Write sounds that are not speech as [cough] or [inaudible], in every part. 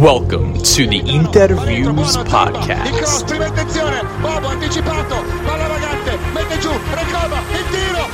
Welcome to the Interviews Podcast. Prima Bobo anticipato, palla vagante, mette giù, il tiro,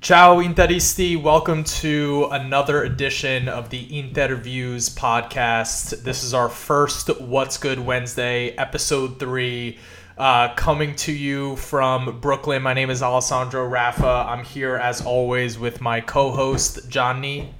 Ciao Interisti, welcome to another edition of the Interviews. Podcast. This is our first What's Good Wednesday, episode 3 uh, coming to you from Brooklyn. My name is Alessandro Raffa. I'm here as always with my co-host Johnny.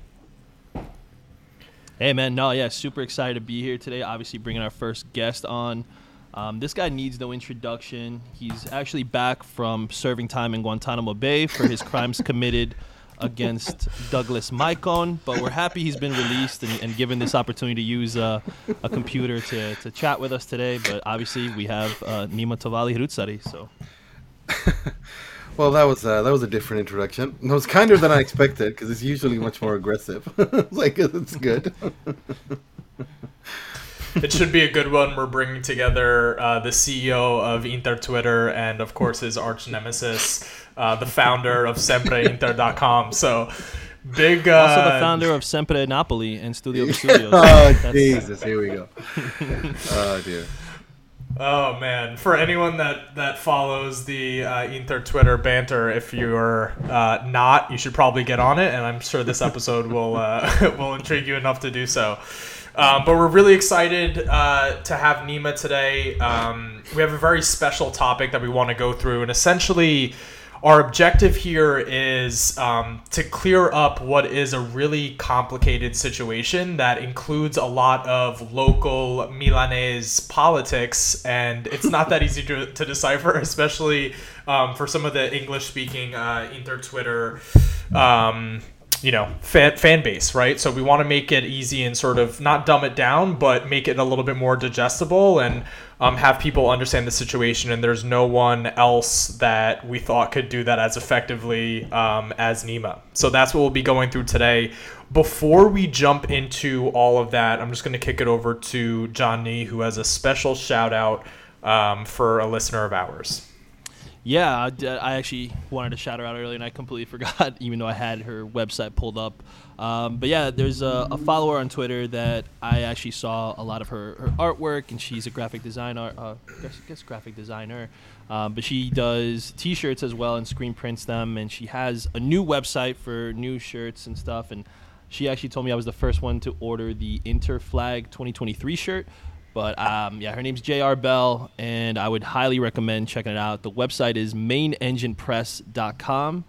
Hey man, no, yeah, super excited to be here today. Obviously, bringing our first guest on. Um, this guy needs no introduction. He's actually back from serving time in Guantanamo Bay for his crimes committed against Douglas Maicon. But we're happy he's been released and, and given this opportunity to use uh, a computer to, to chat with us today. But obviously, we have uh, Nima Tavallaey Roodsari. So [laughs] Well, that was uh, that was a different introduction. It was kinder than I expected because it's usually much more aggressive. [laughs] like it's good. [laughs] It should be a good one. We're bringing together uh, the CEO of Inter Twitter and, of course, his arch nemesis, uh, the founder of SempreInter.com. So, big. Uh, also the founder of Sempre Napoli and Studio [laughs] Studios. oh That's- Jesus! Here we go. [laughs] oh dear. Oh man! For anyone that that follows the uh, Inter Twitter banter, if you're uh, not, you should probably get on it, and I'm sure this episode [laughs] will uh, will intrigue you enough to do so. Um, but we're really excited uh, to have Nima today. Um, we have a very special topic that we want to go through, and essentially, our objective here is um, to clear up what is a really complicated situation that includes a lot of local Milanese politics, and it's not that easy to, to decipher, [laughs] especially um, for some of the English-speaking uh, Inter Twitter. Um, you know fan, fan base right so we want to make it easy and sort of not dumb it down but make it a little bit more digestible and um, have people understand the situation and there's no one else that we thought could do that as effectively um, as Nima. So that's what we'll be going through today. Before we jump into all of that I'm just going to kick it over to Johnny who has a special shout out um, for a listener of ours. Yeah, I actually wanted to shout her out earlier, and I completely forgot, [laughs] even though I had her website pulled up. Um, but yeah, there's a, a follower on Twitter that I actually saw a lot of her, her artwork, and she's a graphic designer. Uh, guess, guess graphic designer, um, but she does T-shirts as well and screen prints them, and she has a new website for new shirts and stuff. And she actually told me I was the first one to order the Interflag 2023 shirt. But um, yeah, her name's J.R. Bell, and I would highly recommend checking it out. The website is mainenginepress.com.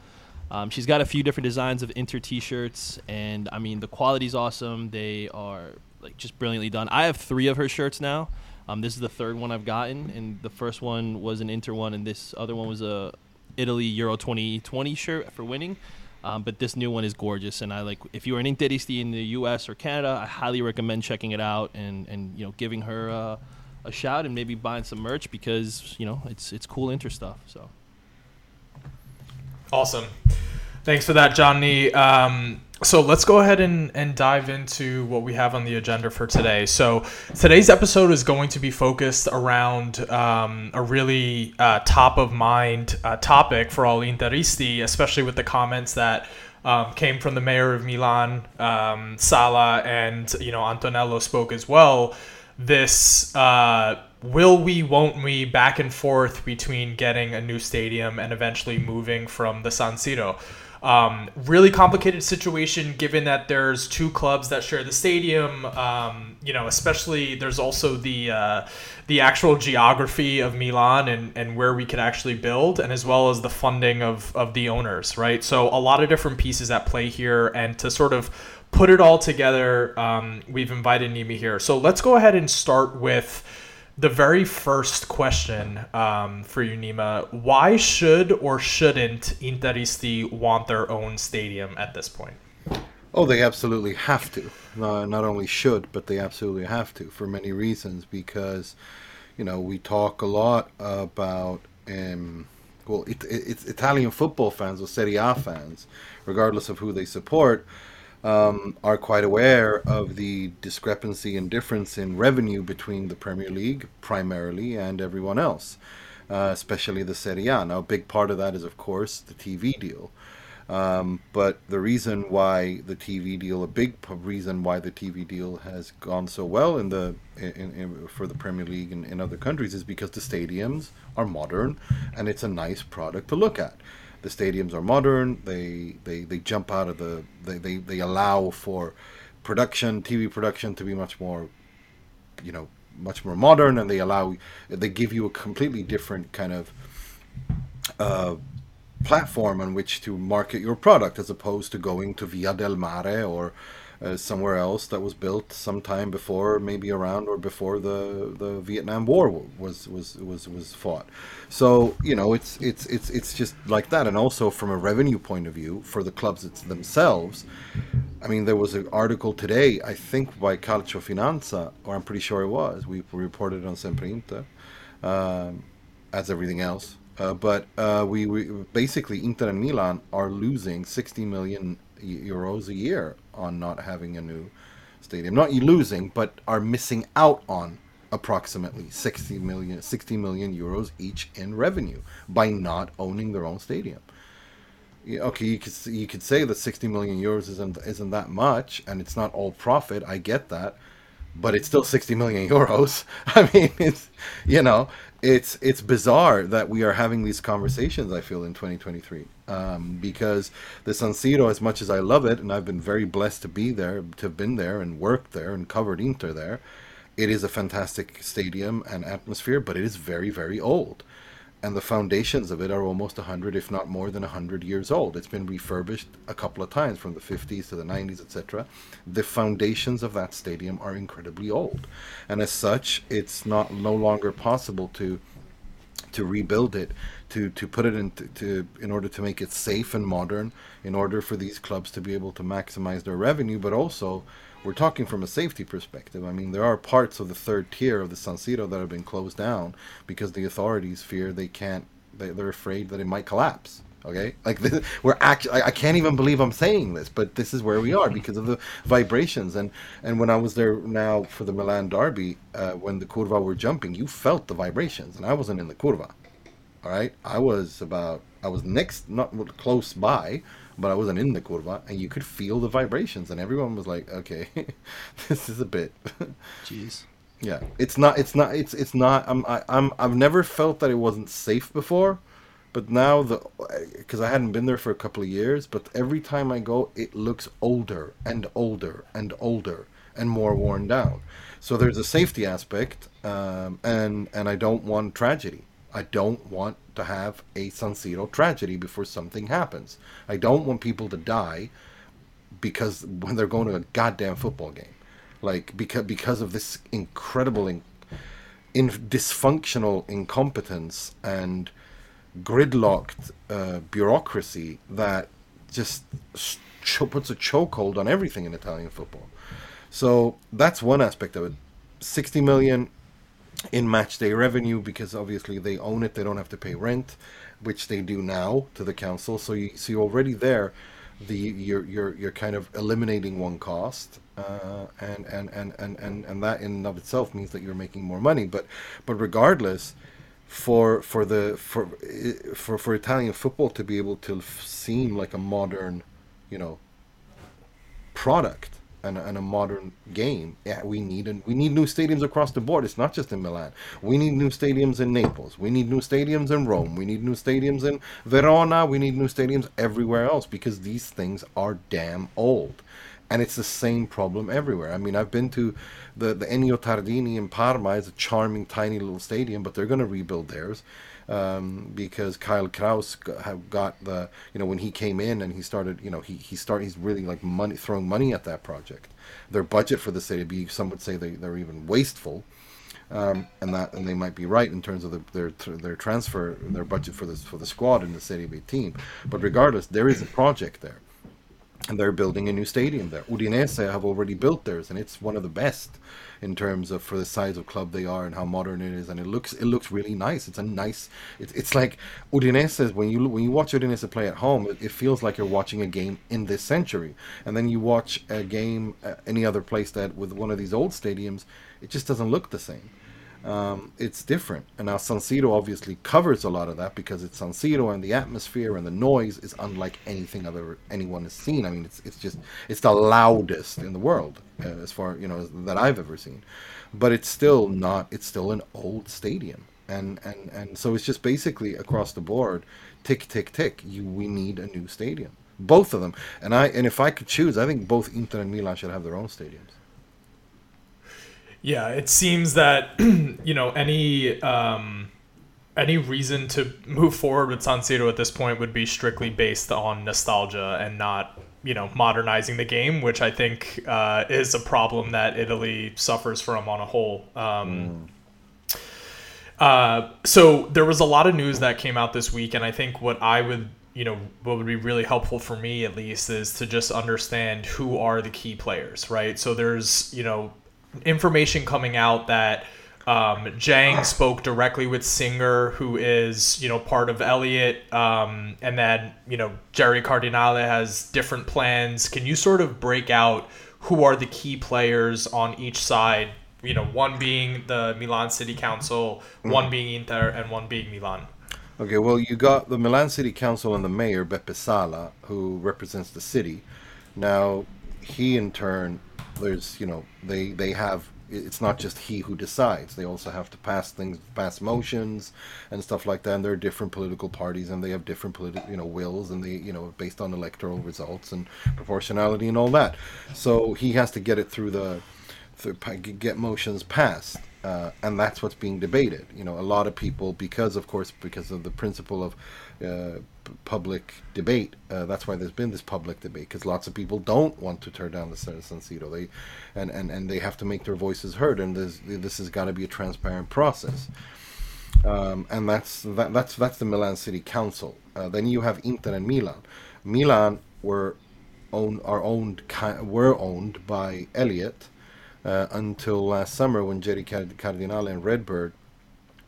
Um, she's got a few different designs of Inter t-shirts, and I mean the quality's awesome. They are like just brilliantly done. I have three of her shirts now. Um, this is the third one I've gotten, and the first one was an Inter one, and this other one was a Italy Euro 2020 shirt for winning. Um, but this new one is gorgeous, and I like. If you are an Interisti in the U.S. or Canada, I highly recommend checking it out and and you know giving her uh, a shout and maybe buying some merch because you know it's it's cool Inter stuff. So Awesome. Thanks for that, Johnny. Um, so let's go ahead and, and dive into what we have on the agenda for today. So today's episode is going to be focused around um, a really uh, top of mind uh, topic for all Interisti, especially with the comments that um, came from the mayor of Milan, um, Sala, and you know Antonello spoke as well. This uh, will we, won't we, back and forth between getting a new stadium and eventually moving from the San Siro. Um, really complicated situation given that there's two clubs that share the stadium. Um, you know, especially there's also the uh, the actual geography of Milan and, and where we could actually build, and as well as the funding of, of the owners, right? So a lot of different pieces at play here, and to sort of put it all together, um, we've invited Nima here. So let's go ahead and start with the very first question um, for you, Nima. Why should or shouldn't Interisti want their own stadium at this point? Oh, they absolutely have to. Uh, not only should, but they absolutely have to for many reasons. Because, you know, we talk a lot about, um, well, it, it, it's Italian football fans or Serie A fans, regardless of who they support, um, are quite aware of the discrepancy and difference in revenue between the Premier League primarily and everyone else. uh, especially the Serie A. Now, a big part of that is, of course, the TV deal. Um, but the reason why the TV deal, a big reason why the TV deal has gone so well in the in, in, for the Premier League and in other countries is because the stadiums are modern and it's a nice product to look at. The stadiums are modern. They they, they jump out of the they, they, they allow for production, TV production to be much more, you know, much more modern, and they allow they give you a completely different kind of uh, platform on which to market your product as opposed to going to Via del Mare or uh, somewhere else that was built sometime before, maybe around or before the, the Vietnam War was was was was fought. So you know, it's it's it's it's just like that. And also from a revenue point of view, for the clubs themselves, I mean, there was an article today, I think by Calcio Finanza, or I'm pretty sure it was. We reported on Sempre um, as everything else. Uh, but uh, we, we, basically Inter and Milan are losing 60 million euros a year on not having a new stadium. Not losing, but are missing out on approximately 60 million 60 million euros each in revenue by not owning their own stadium. Okay, you could you could say that 60 million euros isn't isn't that much and it's not all profit. I get that. But it's still 60 million euros. [laughs] I mean, it's you know, it's it's bizarre that we are having these conversations. I feel in 2023 um, because the San Siro, as much as I love it, and I've been very blessed to be there, to have been there and worked there and covered Inter there. It is a fantastic stadium and atmosphere, but it is very very old. And the foundations of it are almost 100 if not more than 100 years old. It's been refurbished a couple of times from the 50s to the 90s etc the foundations of that stadium are incredibly old. And as such it's not no longer possible to to rebuild it to to put it into to in order to make it safe and modern in order for these clubs to be able to maximize their revenue but also we're talking from a safety perspective. I mean, there are parts of the third tier of the San Siro that have been closed down because the authorities fear they can't. They, they're afraid that it might collapse. Okay, like this, [laughs] we're actually. I, I can't even believe I'm saying this, but this is where we are [laughs] because of the vibrations. And and when I was there now for the Milan Derby, uh, when the curva were jumping, you felt the vibrations, and I wasn't in the curva. All right, I was about. I was next, not close by, but I wasn't in the curva, and you could feel the vibrations, and everyone was like, "Okay, [laughs] this is a bit." [laughs] Jeez. Yeah, it's not. It's not. It's it's not. I'm. I, I'm. I've never felt that it wasn't safe before, but now the because I hadn't been there for a couple of years, but every time I go, it looks older and older and older and more worn down. So there's a safety aspect, um, and and I don't want tragedy. I don't want to have a San Siro tragedy before something happens. I don't want people to die because when they're going to a goddamn football game, like because because of this incredible in, in dysfunctional incompetence and gridlocked uh, bureaucracy that just ch- puts a chokehold on everything in Italian football. So that's one aspect of it. 60 million in match day revenue because obviously they own it they don't have to pay rent which they do now to the council. So you see already there the you're you're you're kind of eliminating one cost uh, and, and, and and and and that in and of itself means that you're making more money. But but regardless for for the for for for Italian football to be able to seem like a modern you know product and, and a modern game. Yeah, we need we need new stadiums across the board. It's not just in Milan. We need new stadiums in Naples. We need new stadiums in Rome. We need new stadiums in Verona. We need new stadiums everywhere else because these things are damn old. And it's the same problem everywhere. I mean, I've been to the, the Ennio Tardini in Parma. It's a charming, tiny little stadium, but they're going to rebuild theirs um, because Kyle Krause got the you know when he came in and he started you know he he started he's really like money throwing money at that project. Their budget for the city, be some would say they they're even wasteful. Um, and that and they might be right in terms of the, their their transfer their budget for this for the squad in the Serie B team. But regardless, there is a project there, and they're building a new stadium there. Udinese have already built theirs, and it's one of the best in terms of for the size of club they are and how modern it is, and it looks it looks really nice. It's a nice. It's, it's like Udinese when you when you watch Udinese play at home, it, it feels like you're watching a game in this century, and then you watch a game uh, any other place that with one of these old stadiums, it just doesn't look the same. Um, it's different. And now San Siro obviously covers a lot of that because it's San Siro and the atmosphere and the noise is unlike anything other anyone has seen. I mean, it's it's just it's the loudest in the world uh, as far you know that I've ever seen. But it's still not. It's still an old stadium, and and and so it's just basically across the board, tick tick tick. You we need a new stadium, both of them. And I and if I could choose, I think both Inter and Milan should have their own stadiums. Yeah, it seems that [clears throat] you know any um, any reason to move forward with San Siro at this point would be strictly based on nostalgia and not you know modernizing the game, which I think uh, is a problem that Italy suffers from on a whole. Um, mm. uh, so there was a lot of news that came out this week, and I think what I would you know what would be really helpful for me at least is to just understand who are the key players right so there's you know information coming out that um, Zhang spoke directly with Singer, who is you know part of Elliott, um, and then you know Jerry Cardinale has different plans. Can you sort of break out who are the key players on each side? You know, one being the Milan City Council, one being Inter, and one being Milan. Okay, well, you got the Milan City Council and the mayor Beppe Sala, who represents the city. Now, he in turn there's you know they they have it's not just he who decides. They also have to pass things, pass motions and stuff like that. And there are different political parties, and they have different political, you know, wills, and they, you know, based on electoral results and proportionality and all that. So he has to get it through the, through, get motions passed, uh, and that's what's being debated. You know, a lot of people, because of course, because of the principle of uh, public debate. Uh, that's why there's been this public debate because lots of people don't want to turn down the San Siro. They and, and, and they have to make their voices heard, and this this has got to be a transparent process. Um, and that's that, that's that's the Milan City Council. Uh, then you have Inter and Milan. Milan were owned are owned were owned by Elliott uh, until last summer when Jerry Cardinale and Redbird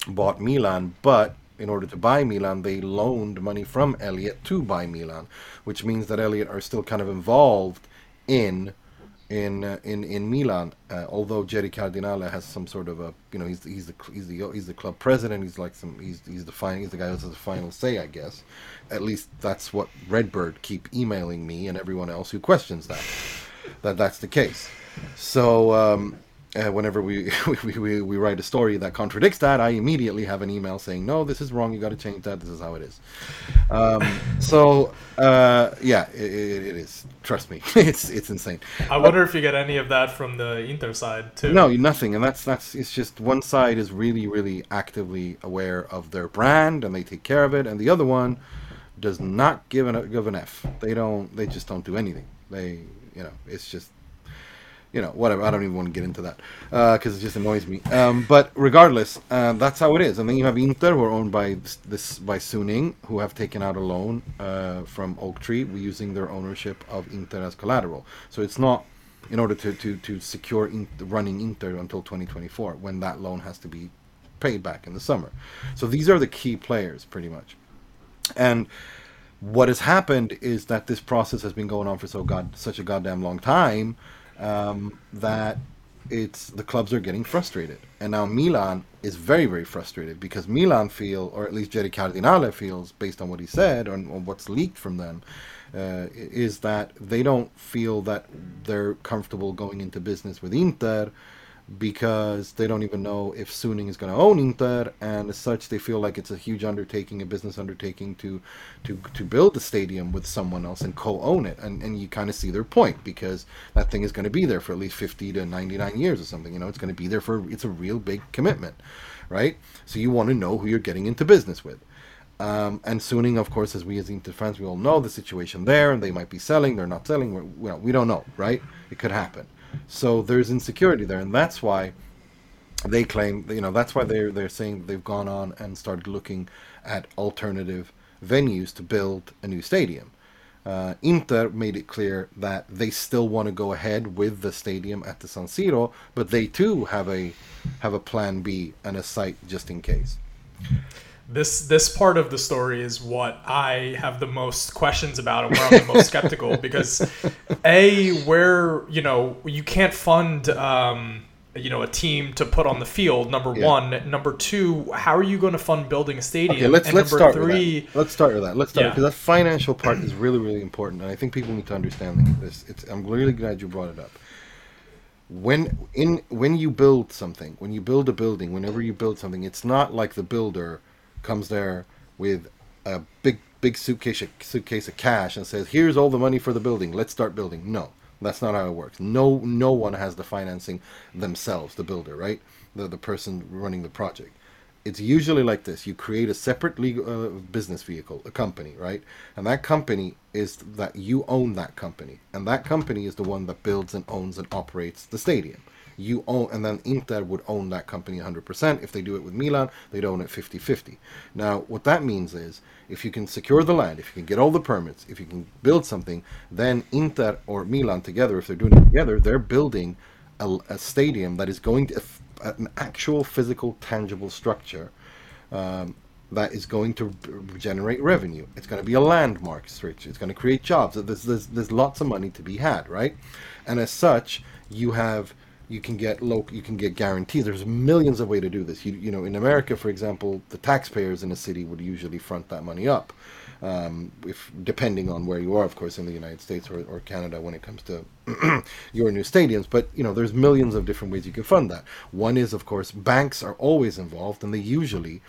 bought Milan, but in order to buy Milan, they loaned money from Elliott to buy Milan, which means that Elliott are still kind of involved in in uh, in in Milan. Uh, although Jerry Cardinale has some sort of a you know he's he's the he's the he's the club president. He's like some he's he's the final he's the guy who has the final say, I guess. At least that's what Redbird keep emailing me and everyone else who questions that that that's the case. So um, uh, whenever [laughs] we, we, we, we write a story that contradicts that, I immediately have an email saying, no, this is wrong. You got to change that. This is how it is. Um, so, uh, yeah, it, it is. Trust me, [laughs] it's it's insane. I wonder if you get any of that from the Inter side too. No, nothing, and that's that's it's just one side is really really actively aware of their brand and they take care of it, and the other one does not give an give an f. They don't. They just don't do anything. They you know it's just you know, whatever. I don't even want to get into that because uh, it just annoys me. Um, but regardless, uh, that's how it is. And then you have Inter, who are owned by this, by Suning, who have taken out a loan uh, from Oaktree, using their ownership of Inter as collateral. So it's not in order to to to secure in, running Inter until 2024, when that loan has to be paid back in the summer. So these are the key players, pretty much. And what has happened is that this process has been going on for so god such a goddamn long time um, that it's the clubs are getting frustrated, and now Milan is very very frustrated because Milan feel, or at least Jerry Cardinale feels, based on what he said or, or what's leaked from them, uh, is that they don't feel that they're comfortable going into business with Inter because they don't even know if Suning is going to own Inter, and as such, they feel like it's a huge undertaking, a business undertaking to to to build the stadium with someone else and co-own it. And and you kind of see their point because that thing is going to be there for at least 50 to 99 years or something. You know, it's going to be there for it's a real big commitment, right? So you want to know who you're getting into business with. Um, and Suning, of course, as we as Inter fans, we all know the situation there, and they might be selling, they're not selling. Well, we don't know, right? It could happen. So there's insecurity there, and that's why they claim, you know, that's why they're they're saying they've gone on and started looking at alternative venues to build a new stadium. Uh, Inter made it clear that they still want to go ahead with the stadium at the San Siro, but they too have a have a plan B and a site just in case this this part of the story is what I have the most questions about and where I'm the most skeptical [laughs] because a where you know you can't fund um, you know a team to put on the field. Number Yeah. one, number two, how are you going to fund building a stadium? Okay, let's and let's number start three, with that. Let's start with that. Let's start Yeah. because that financial part is really really important, and I think people need to understand this. It's, I'm really glad you brought it up. When in when you build something, when you build a building, whenever you build something, it's not like the builder comes there with a big big suitcase suitcase of cash and says, "Here's all the money for the building. Let's start building." No, that's not how it works. No no one has the financing themselves, the builder, right? The the person running the project it's usually like this you create a separate legal uh, business vehicle a company right and that company is that you own that company and that company is the one that builds and owns and operates the stadium you own and then inter would own that company 100% if they do it with milan they'd own it 50-50 now what that means is if you can secure the land if you can get all the permits if you can build something then inter or milan together if they're doing it together they're building a, a stadium that is going to an actual physical tangible structure um, that is going to generate revenue. It's going to be a landmark stretch it's going to create jobs. There's, there's, there's lots of money to be had right? And as such you have you can get low you can get guarantees there's millions of ways to do this you, you know in america for example the taxpayers in a city would usually front that money up um, if depending on where you are, of course, in the United States or, or Canada when it comes to [clears throat] your new stadiums. But you know, there's millions of different ways you can fund that. One is, of course, banks are always involved, and they usually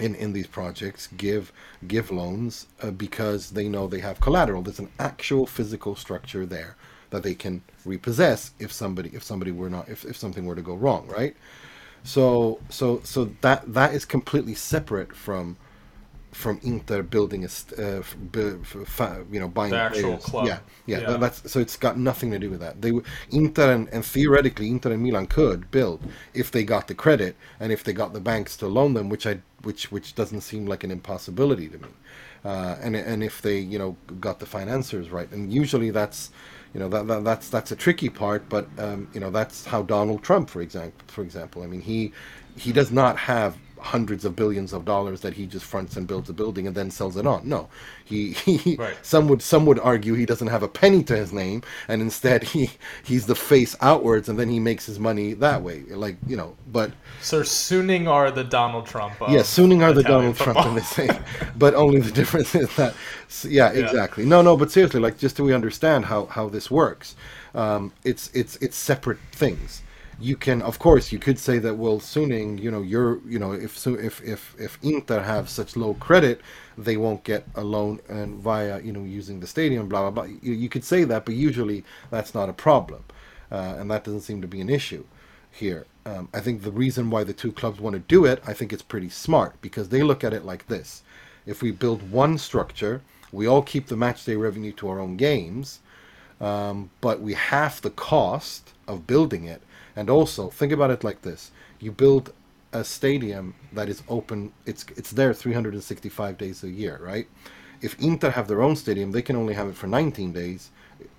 in, in these projects give give loans uh, because they know they have collateral. There's an actual physical structure there that they can repossess if somebody if somebody were not if, if something were to go wrong, right? So so so that that is completely separate from from Inter building a st- uh, f- bu- f- you know buying The actual players. club. Yeah, yeah, Yeah. that- that's so it's got nothing to do with that. They Inter and, and theoretically Inter and Milan could build if they got the credit and if they got the banks to loan them, which I which which doesn't seem like an impossibility to me. Uh, and and if they you know got the financiers right, and usually that's you know that, that that's that's a tricky part, but um, you know that's how Donald Trump, for example, for example, I mean he he does not have hundreds of billions of dollars that he just fronts and builds a building and then sells it on. No, he, he Right. some would some would argue he doesn't have a penny to his name, and instead he he's the face outwards, and then he makes his money that way. Like you know, but So Suning are the Donald Trump. Of yeah, Suning are the Donald Trump football. in this thing, but only the difference is that, s- yeah, exactly. No, no, but seriously, like just so we understand how how this works, um, it's it's it's separate things. You can, of course, you could say that well, Suning, you know, you're, you know, if so, if if if Inter have such low credit, they won't get a loan and via you know using the stadium, blah blah blah. You, you could say that, but usually that's not a problem, uh, and that doesn't seem to be an issue here. Um, I think the reason why the two clubs want to do it, I think it's pretty smart because they look at it like this: if we build one structure, we all keep the match day revenue to our own games, um, but we half the cost of building it. And also, think about it like this: you build a stadium that is open; it's it's there 365 days a year, right? If Inter have their own stadium, they can only have it for 19 days,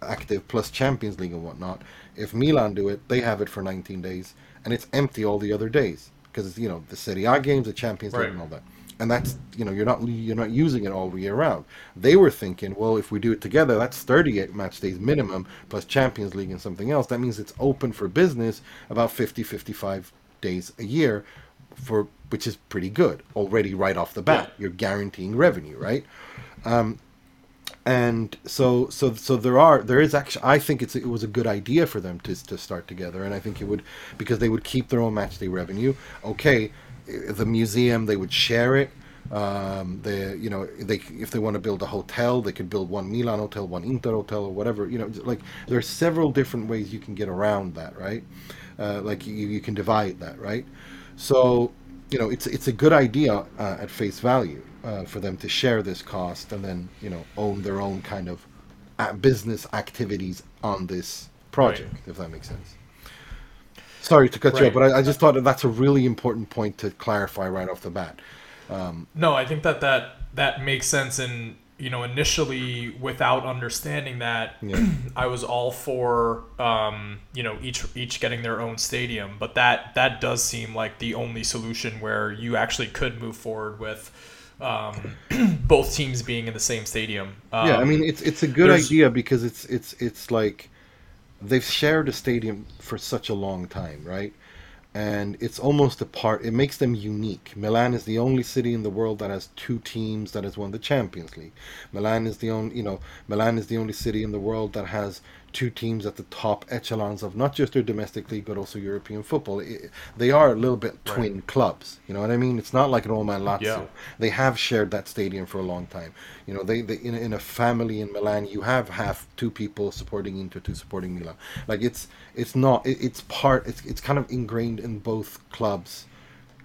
active plus Champions League and whatnot. If Milan do it, they have it for 19 days, and it's empty all the other days because you know the Serie A games, the Champions League, and all that. And that's you know you're not you're not using it all year round. They were thinking, well, if we do it together, that's 38 match days minimum plus Champions League and something else. That means it's open for business about 50 55 days a year for which is pretty good already right off the bat. You're guaranteeing revenue, right? Um, and so so so there are there is actually I think it's it was a good idea for them to to start together, and I think it would because they would keep their own match day revenue. Okay, the museum they would share it. Um, they you know they if they want to build a hotel, they could build one Milan hotel, one Inter hotel, or whatever. You know, like there are several different ways you can get around that, right? Uh, like you, you can divide that, right? So you know it's it's a good idea uh, at face value uh, for them to share this cost and then you know own their own kind of uh, business activities on this project if that makes sense sorry to cut you Right. off but I, I just thought that that's a really important point to clarify right off the bat No, I think that that that makes sense. And you know, initially, without understanding that, Yeah. [clears throat] I was all for um, you know each each getting their own stadium. But that that does seem like the only solution where you actually could move forward with um, [clears throat] both teams being in the same stadium. Um, yeah i mean it's it's a good idea because it's it's it's like they've shared a stadium for such a long time, right? And it's almost a part. It makes them unique. Milan is the only city in the world that has two teams that has won the Champions League. Milan is the only, you know, Milan is the only city in the world that has two teams at the top echelons of not just their domestic league but also European football. It, they are a little bit twin right. clubs. You know what I mean? It's not like Roma and Lazio. Yeah. They have shared that stadium for a long time. You know, they, they in, in a family in Milan, you have half two people supporting Inter, two supporting Milan. Like it's it's not it, it's part it's it's kind of ingrained in both clubs,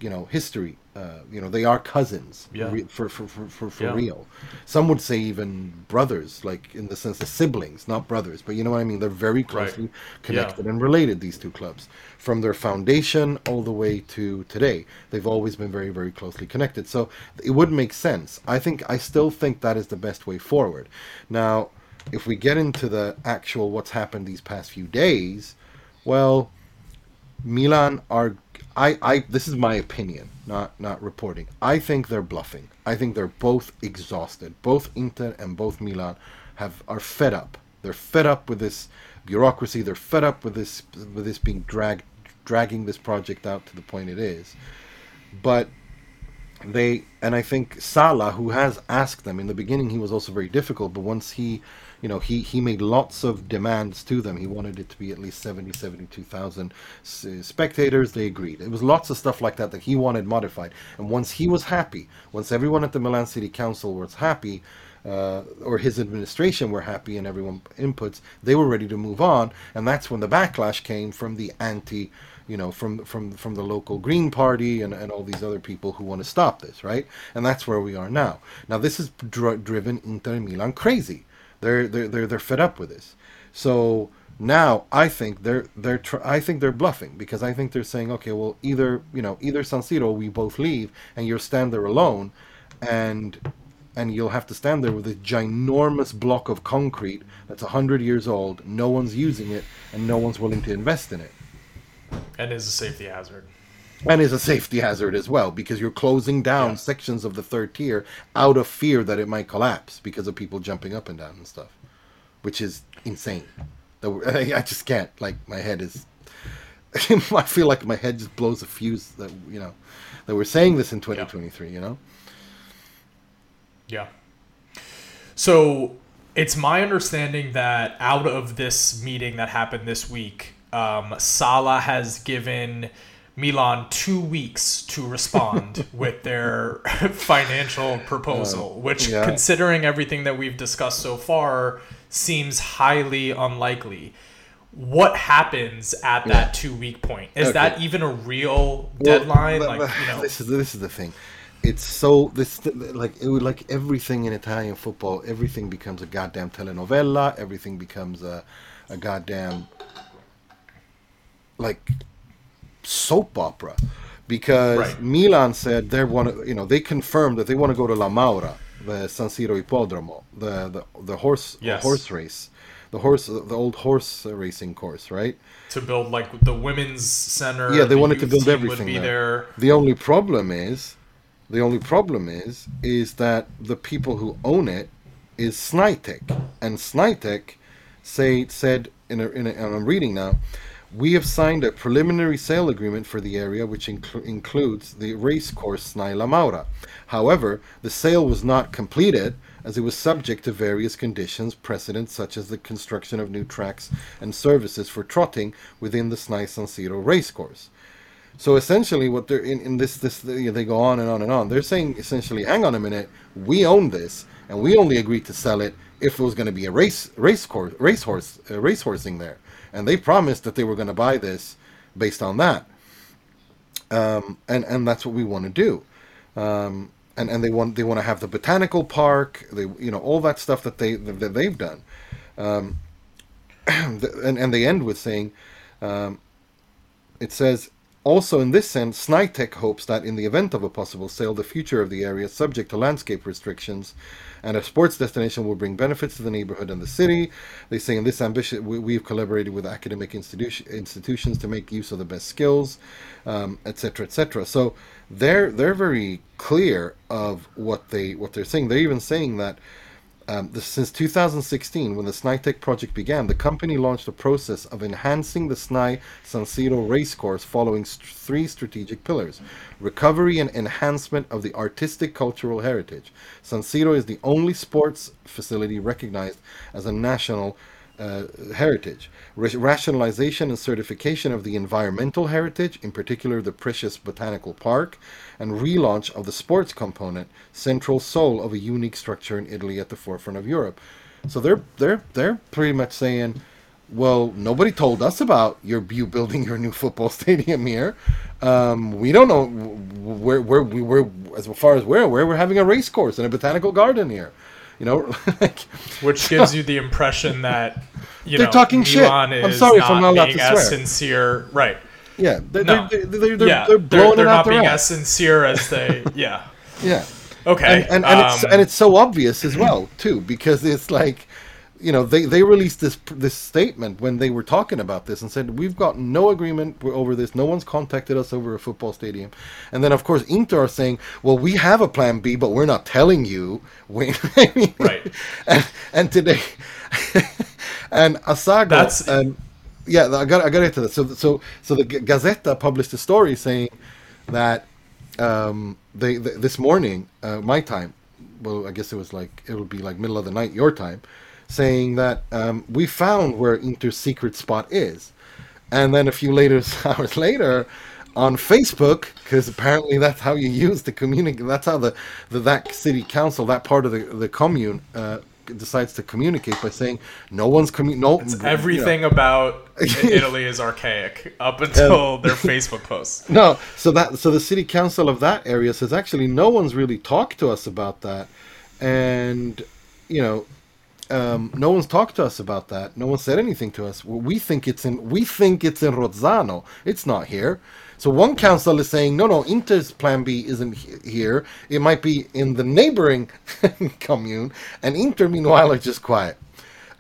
you know, history uh, you know they are cousins yeah. re- for for for, for, for yeah. real some would say even brothers like in the sense of siblings not brothers but you know what i mean they're very closely right. connected yeah. and related these two clubs from their foundation all the way to today they've always been very very closely connected so it would make sense i think i still think that is the best way forward now if we get into the actual what's happened these past few days well milan are I, I this is my opinion, not not reporting. I think they're bluffing. I think they're both exhausted. Both Inter and both Milan have are fed up. They're fed up with this bureaucracy. They're fed up with this with this being dragged dragging this project out to the point it is. But they and I think Sala, who has asked them in the beginning, he was also very difficult. But once he you know, he, he made lots of demands to them. He wanted it to be at least 70, 72,000 spectators. They agreed. It was lots of stuff like that that he wanted modified. And once he was happy, once everyone at the Milan City Council was happy, uh, or his administration were happy and everyone inputs, they were ready to move on. And that's when the backlash came from the anti, you know, from from from the local Green Party and, and all these other people who want to stop this, right? And that's where we are now. Now this has dr- driven Inter Milan crazy they're they're they're, they're fed up with this. So now I think they're they're tr- I think they're bluffing because I think they're saying, okay, well either you know either San Siro we both leave and you'll stand there alone, and and you'll have to stand there with a ginormous block of concrete that's hundred years old. No one's using it and no one's willing to invest in it. And is a safety hazard and is a safety hazard as well because you're closing down yeah. sections of the third tier out of fear that it might collapse because of people jumping up and down and stuff, which is insane. [laughs] I just can't. Like my head is. [laughs] I feel like my head just blows a fuse that you know that we're saying this in 2023. Yeah. You know. Yeah. So it's my understanding that out of this meeting that happened this week, um, Sala has given Milan two weeks to respond [laughs] with their [laughs] financial proposal, uh, which, yeah. considering everything that we've discussed so far, seems highly unlikely. What happens at yeah. that two week point? Is okay. that even a real deadline? Well, like, you know, this is this is the thing. It's so this like it would like everything in Italian football. Everything becomes a goddamn telenovela. Everything becomes a a goddamn like soap opera because right. Milan said they want to you know they confirmed that they want to go to La Maura, the San Siro Ippodromo, the the, the horse yes. the horse race, the horse the old horse racing course, right? To build like the women's center. Yeah, they the wanted to build everything there. there. The only problem is, the only problem is, is that the people who own it is Snaitech, and Snaitech say said in a, in a, and I'm reading now we have signed a preliminary sale agreement for the area, which incl- includes the racecourse Snai Maura. However, the sale was not completed as it was subject to various conditions precedent, such as the construction of new tracks and services for trotting within the Snai San Siro racecourse. So essentially, what they're in, in this this they go on and on and on. They're saying essentially, hang on a minute, we own this, and we only agreed to sell it if it was going to be a race race course racehorse uh, racehorsing there and they promised that they were going to buy this based on that. Um, and and that's what we want to do. Um, and and they want they want to have the botanical park, they you know all that stuff that they that they've done. Um, [clears throat] and and they end with saying, um, it says also, in this sense, Snaitech hopes that in the event of a possible sale, the future of the area, subject to landscape restrictions, and a sports destination will bring benefits to the neighborhood and the city. They say in this ambition, we, have collaborated with academic institution, institutions to make use of the best skills, etc., um, etc. Et so they're they're very clear of what they what they're saying. They're even saying that Um, since 2016, when the Snaitech project began, the company launched a process of enhancing the Snai San Siro racecourse following st- three strategic pillars recovery and enhancement of the artistic cultural heritage. San Siro is the only sports facility recognized as a national uh, heritage, Ra- rationalization and certification of the environmental heritage, in particular the precious botanical park, and relaunch of the sports component, central soul of a unique structure in Italy at the forefront of Europe. So they're they're they're pretty much saying, well, nobody told us about your you building your new football [laughs] stadium here. Um, we don't know where where we were as far as where where we're having a race course and a botanical garden here. You know, [laughs] like which gives you the impression that you They're know talking shit. I'm is sorry if I'm not allowed being to as swear. sincere, right? yeah, they're No. they're, they're, they're, yeah, they're blowing they're it out not their being ass. as sincere as they. [laughs] Yeah. Yeah. Okay. and and, and it's um, and it's so obvious as well too because it's like you know they they released this this statement when they were talking about this and said we've got no agreement over this no one's contacted us over a football stadium and then of course Inter are saying well we have a plan B but we're not telling you [laughs] when I mean, Right. and, and today [laughs] and Assago That's- and yeah I got I got into that so so so the G- Gazzetta published a story saying that um, they th- this morning, uh, my time. Well, I guess it was like it would be like middle of the night your time, saying that um, we found where Inter's secret spot is, and then a few later [laughs] hours later, on Facebook, because apparently that's how you use the communicate. That's how the, the that city council, that part of the the commune. Uh, decides to communicate by saying no one's commu- no you know, everything about [laughs] Italy is archaic up until their Facebook posts. [laughs] No, so that so the city council of that area says actually no one's really talked to us about that, and you know, um, no one's talked to us about that. No one said anything to us. We think it's in we think it's in Rozzano. It's not here. So one council is saying no, no, Inter's Plan B isn't he- here. It might be in the neighboring [laughs] commune, and Inter meanwhile are just quiet.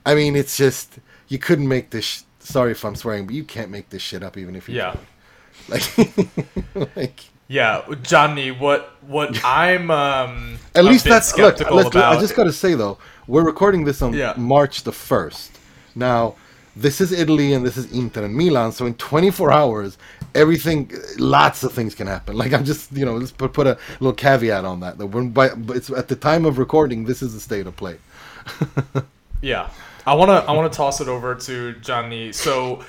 I mean, it's just you couldn't make this. Sh- Sorry if I'm swearing, but you can't make this shit up even if you Yeah. [laughs] like, [laughs] like Yeah, Johnny, what what I'm um at least that's look. I just got to say though, we're recording this on Yeah. March the first. Now, this is Italy and this is Inter and Milan. So in 24 hours, everything, lots of things can happen. Like I'm just, you know, let's put, put a little caveat on that. That when by, but it's at the time of recording, this is the state of play. [laughs] Yeah, I wanna I wanna toss it over to Johnny. So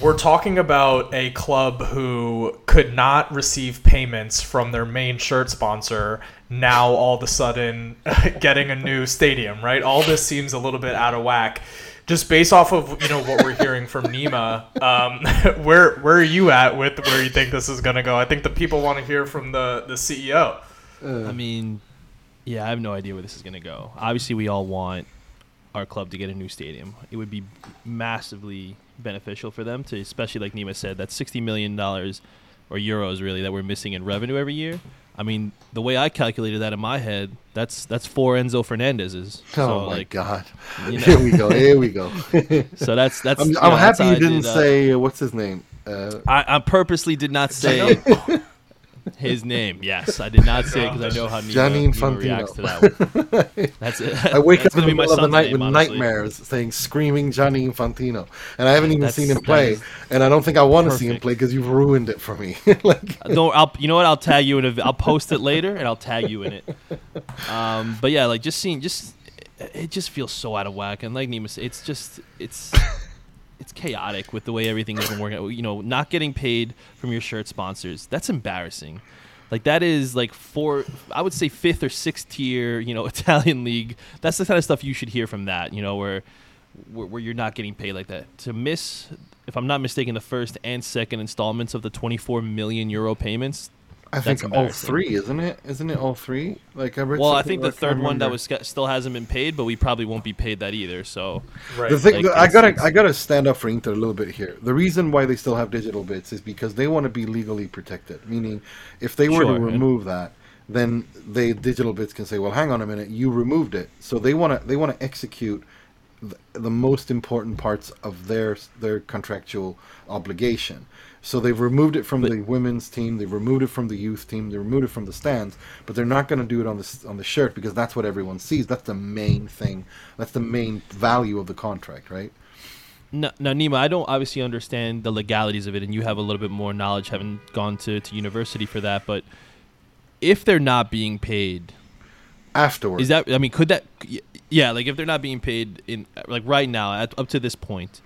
we're talking about a club who could not receive payments from their main shirt sponsor. Now all of a sudden [laughs] getting a new stadium, right? All this seems a little bit out of whack. Just based off of you know what we're hearing from [laughs] Nima, um, [laughs] where where are you at with where you think this is gonna go? I think the people want to hear from the the CEO. I mean, yeah, I have no idea where this is going to go. Obviously, we all want our club to get a new stadium. It would be massively beneficial for them to, especially like Nima said, that's sixty million dollars or euros really that we're missing in revenue every year. I mean, the way I calculated that in my head, that's that's four Enzo Fernandez's. Oh so, my like, god! you [laughs] know- Here we go. Here we go. [laughs] So that's that's. I'm, you I'm know, that's happy you didn't did, uh, say uh, what's his name. Uh, I, I purposely did not say [laughs] his name. Yes, I did not say it because I know how Nima Infantino. reacts to that. One. [laughs] That's it. I wake up in the middle of the night name, with honestly. nightmares saying screaming Johnny Infantino, and I haven't even That's- seen him play, and I don't think I want to see him play because you've ruined it for me. [laughs] like, Don't. I'll. You know what? I'll tag you in a. I'll post it later and I'll tag you in it. Um. But yeah, like just seeing, just it just feels so out of whack. And like Nima said, it's just it's it's chaotic with the way everything has been working. You know, not getting paid from your shirt sponsors. That's embarrassing. Like that is like four. I would say fifth or sixth tier. You know, [laughs] Italian league. That's the kind of stuff you should hear from that. You know, where where, where you're not getting paid like that. To miss, if I'm not mistaken, the first and second installments of the 24 million euro payments. I That's think all three, isn't it? Isn't it all three? Like I read. Well, I think the like- I third one that was sca- still hasn't been paid, but we probably won't be paid that either. So Right. The thing, Like, I gotta, it's- I gotta stand up for Inter a little bit here. The reason why they still have DigitalBits is because they want to be legally protected. Meaning, if they were Sure, to and- remove that, then the DigitalBits can say, "Well, hang on a minute, you removed it." So they want to, they want to execute the, the most important parts of their their contractual obligation. So they've removed it from the women's team, they've removed it from the youth team, they removed it from the stands, but they're not going to do it on the on the shirt because that's what everyone sees. That's the main thing. That's the main value of the contract, right? No, now, Nima, I don't obviously understand the legalities of it, and you have a little bit more knowledge, having gone to, to university for that. But if they're not being paid, Afterwards, is that? I mean, could that? Yeah, like if they're not being paid in like right now, at, up to this point,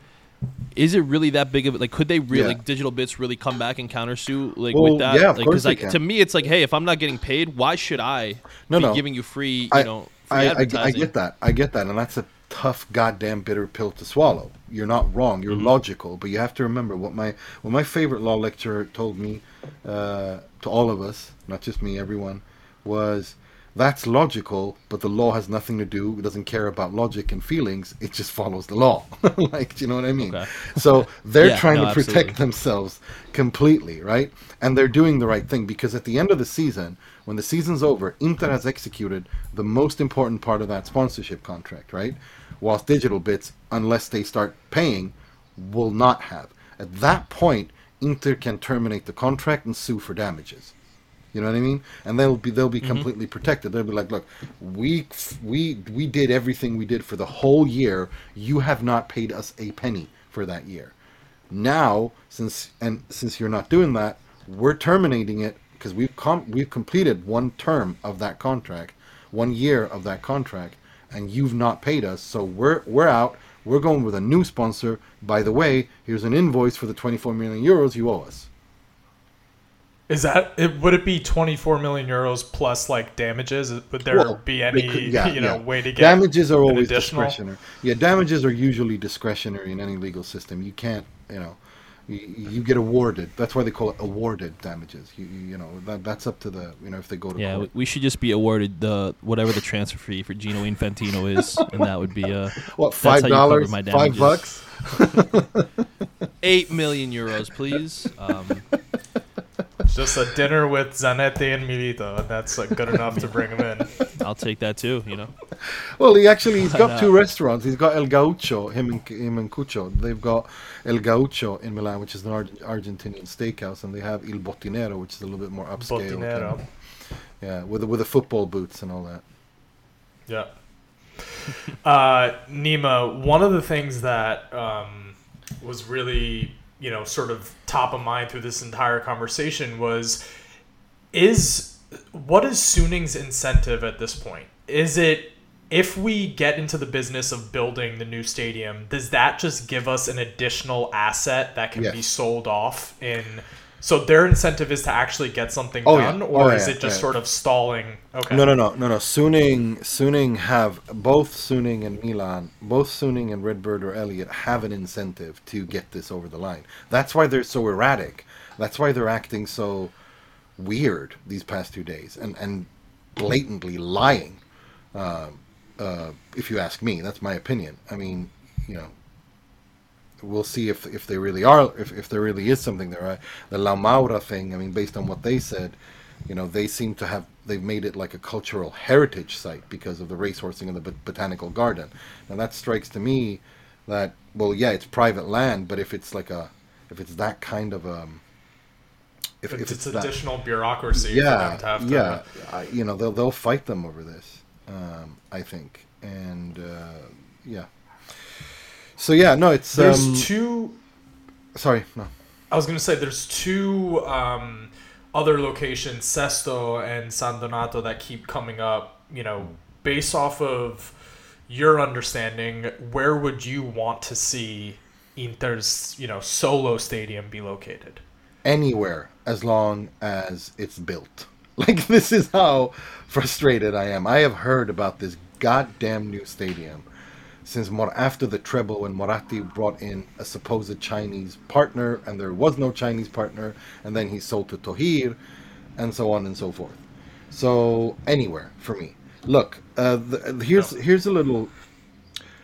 is it really that big of like? Could they really Yeah. like DigitalBits really come back and countersue like Well, with that? yeah, of like, they like can. to me, it's like, hey, if I'm not getting paid, why should I No, be no. giving you free? You I, know, free I, I, I get that. I get that, and that's a tough, goddamn bitter pill to swallow. You're not wrong. You're Mm-hmm. logical, but you have to remember what my what my favorite law lecturer told me uh, to all of us, not just me, everyone, was that's logical, but the law has nothing to do. It doesn't care about logic and feelings. It just follows the law. [laughs] like, do you know what I mean? Okay. So they're Yeah, trying no, to protect absolutely. themselves completely, right? And they're doing the right thing because at the end of the season, when the season's over, Inter has executed the most important part of that sponsorship contract, right? Whilst DigitalBits, unless they start paying, will not have. At that point, Inter can terminate the contract and sue for damages. You know what I mean? And they'll be they'll be mm-hmm. completely protected. They'll be like, look, we we we did everything we did for the whole year. You have not paid us a penny for that year. Now, since and since you're not doing that, we're terminating it because we've com- we've completed one term of that contract, one year of that contract, and you've not paid us. So we're we're out. We're going with a new sponsor. By the way, here's an invoice for the 24 million euros you owe us. Is that it? Would it be 24 million euros plus like damages? Would there Well, be any could- [laughs] yeah, you know yeah. way to get damages are always additional? discretionary. Yeah, damages are usually discretionary in any legal system. You can't, you know, you, you get awarded. That's why they call it awarded damages. You, you you know that that's up to the you know if they go to Yeah, we- court. we should just be awarded the whatever the transfer fee for Gino Infantino is, and that would be uh What that's how five you cover dollars? my Five bucks? [laughs] eight million euros, please. Um, Just a dinner with Zanetti and Milito, and that's like, good enough to bring him in. [laughs] I'll take that too. You know, Well, he actually he's got two restaurants. He's got El Gaucho, him and him and Cucho. They've got El Gaucho in Milan, which is an Arg- Argentinian steakhouse, and they have Il Botinero, which is a little bit more upscale. kind Botinero. of- yeah, with the, with the football boots and all that. Yeah. Uh, Nima, one of the things that um, was really, you know, sort of top of mind through this entire conversation was is what is Suning's incentive at this point? Is it if we get into the business of building the new stadium, does that just give us an additional asset that can be sold off in so their incentive is to actually get something Oh, yeah. done, or Oh, is yeah, it just yeah. sort of stalling? Okay. No, no, no, no, no. Suning, Suning have both Suning and Milan, both Suning and Redbird or Elliott have an incentive to get this over the line. That's why they're so erratic. That's why they're acting so weird these past two days and and blatantly lying. Uh, uh, if you ask me, that's my opinion. I mean, you know, we'll see if if they really are if, if there really is something there. I, the La Maura thing. I mean, based on what they said, you know, they seem to have they've made it like a cultural heritage site because of the racehorsing and the bot- botanical garden. Now that strikes to me that well, yeah, it's private land, but if it's like a if it's that kind of um if, If if it's, it's that, additional bureaucracy them to yeah, have to yeah, I, you know, they'll they'll fight them over this. Um, I think, and uh, yeah. So yeah, no, it's There's um, two. sorry, no. I was gonna say there's two um, other locations, Sesto and San Donato, that keep coming up. You know, based off of your understanding, where would you want to see Inter's you know solo stadium be located? anywhere as long as it's built. [laughs] Like this is how frustrated I am. I have heard about this goddamn new stadium since Mor- after the treble when Moratti brought in a supposed Chinese partner and there was no Chinese partner and then he sold to Thohir and so on and so forth. So anywhere for me. Look, uh, the, here's here's a little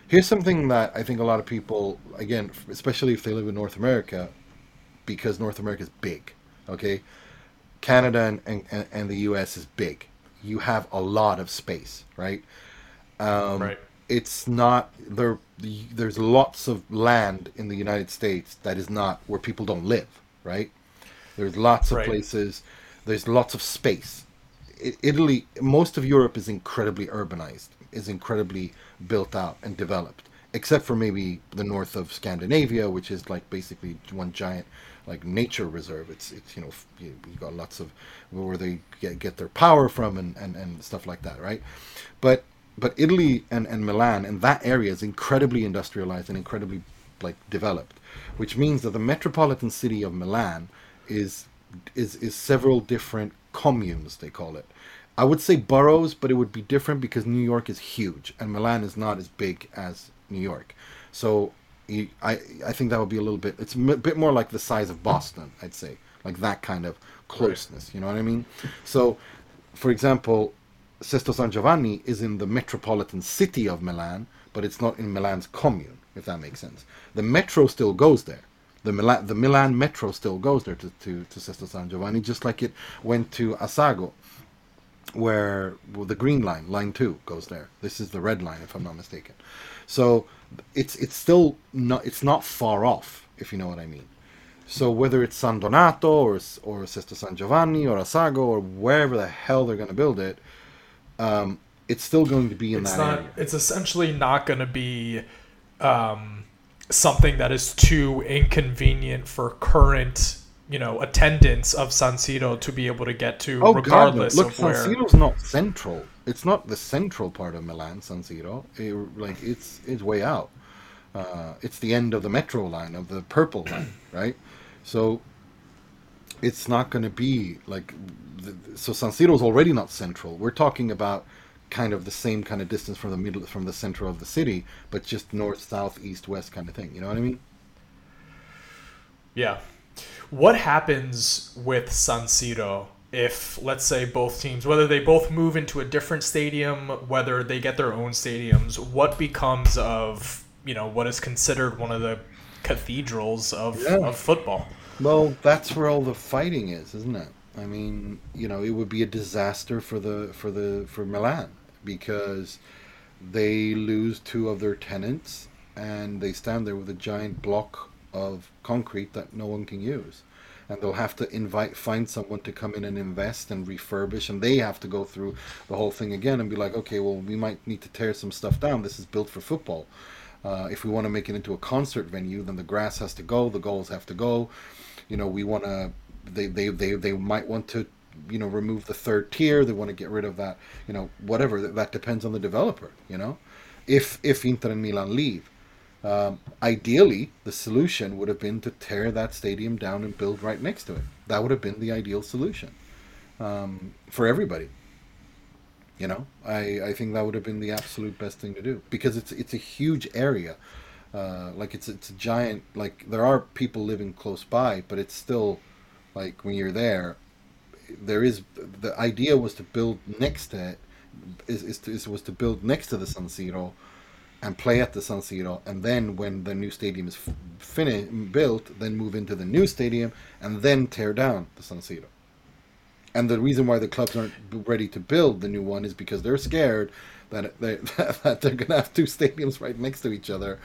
here's something that I think a lot of people again, especially if they live in North America, because North America is big. Okay, Canada and, and, and the U.S. is big. You have a lot of space, right? Um, right. It's not there. There's lots of land in the United States that is not where people don't live, right? There's lots of Right. places. There's lots of space. Italy, most of Europe is incredibly urbanized, is incredibly built out and developed, except for maybe the north of Scandinavia, which is like basically one giant like nature reserve. It's it's you know you, you got lots of where they get, get their power from and, and and stuff like that, right? But but Italy and, and Milan and that area is incredibly industrialized and incredibly like developed, which means that the metropolitan city of Milan is is is several different communes they call it. I would say boroughs, but it would be different because New York is huge and Milan is not as big as New York. So you- I I think that would be a little bit. It's a bit more like the size of Boston, I'd say, like that kind of closeness. You know what I mean? So, for example, Sesto San Giovanni is in the metropolitan city of Milan, but it's not in Milan's commune, if that makes sense. The metro still goes there. The Milan, the Milan metro still goes there to, to, to Sesto San Giovanni, just like it went to Assago, where well, the green line, line two, goes there. This is the red line, if I'm not mistaken. So it's it's still not it's not far off, if you know what I mean. So whether it's San Donato or or Sesto San Giovanni or Assago or wherever the hell they're going to build it, um, it's still going to be in It's that not. area. It's essentially not going to be um, something that is too inconvenient for current, you know, attendance of San Siro to be able to get to, Oh God! no. Look, of San where. Siro's not central. It's not the central part of Milan. San Siro, It- like it's it's way out. Uh, it's the end of the metro line of the purple line, [clears throat] right? So it's not going to be like so. San Siro's already not central. We're talking about kind of the same kind of distance from the middle from the center of the city, but just north, south, east, west kind of thing. You know what I mean? Yeah. What happens with San Siro if, let's say, both teams, whether they both move into a different stadium, whether they get their own stadiums, what becomes of, you know, what is considered one of the cathedrals of, Yeah. of football? Well, that's where all the fighting is, isn't it? I mean, you know, it would be a disaster for the for the for Milan because they lose two of their tenants and they stand there with a giant block of concrete that no one can use. And they'll have to invite find someone to come in and invest and refurbish and they have to go through the whole thing again and be like, okay, well, we might need to tear some stuff down. This is built for football. Uh, if we want to make it into a concert venue, then the grass has to go, the goals have to go. You know, we want to. They, they they they might want to, you know, remove the third tier. They want to get rid of that. You know, whatever. That, that depends on the developer. You know, if if Inter and Milan leave, um, ideally the solution would have been to tear that stadium down and build right next to it. That would have been the ideal solution um, for everybody. You know, I, I think that would have been the absolute best thing to do because it's it's a huge area. Uh, like it's it's a giant. Like there are people living close by, but it's still like when you're there, there is the idea was to build next to it. Is, is, to, is was to build next to the San Siro, and play at the San Siro, and then when the new stadium is finished built, then move into the new stadium, and then tear down the San Siro. And the reason why the clubs aren't ready to build the new one is because they're scared that they, [laughs] that they're going to have two stadiums right next to each other,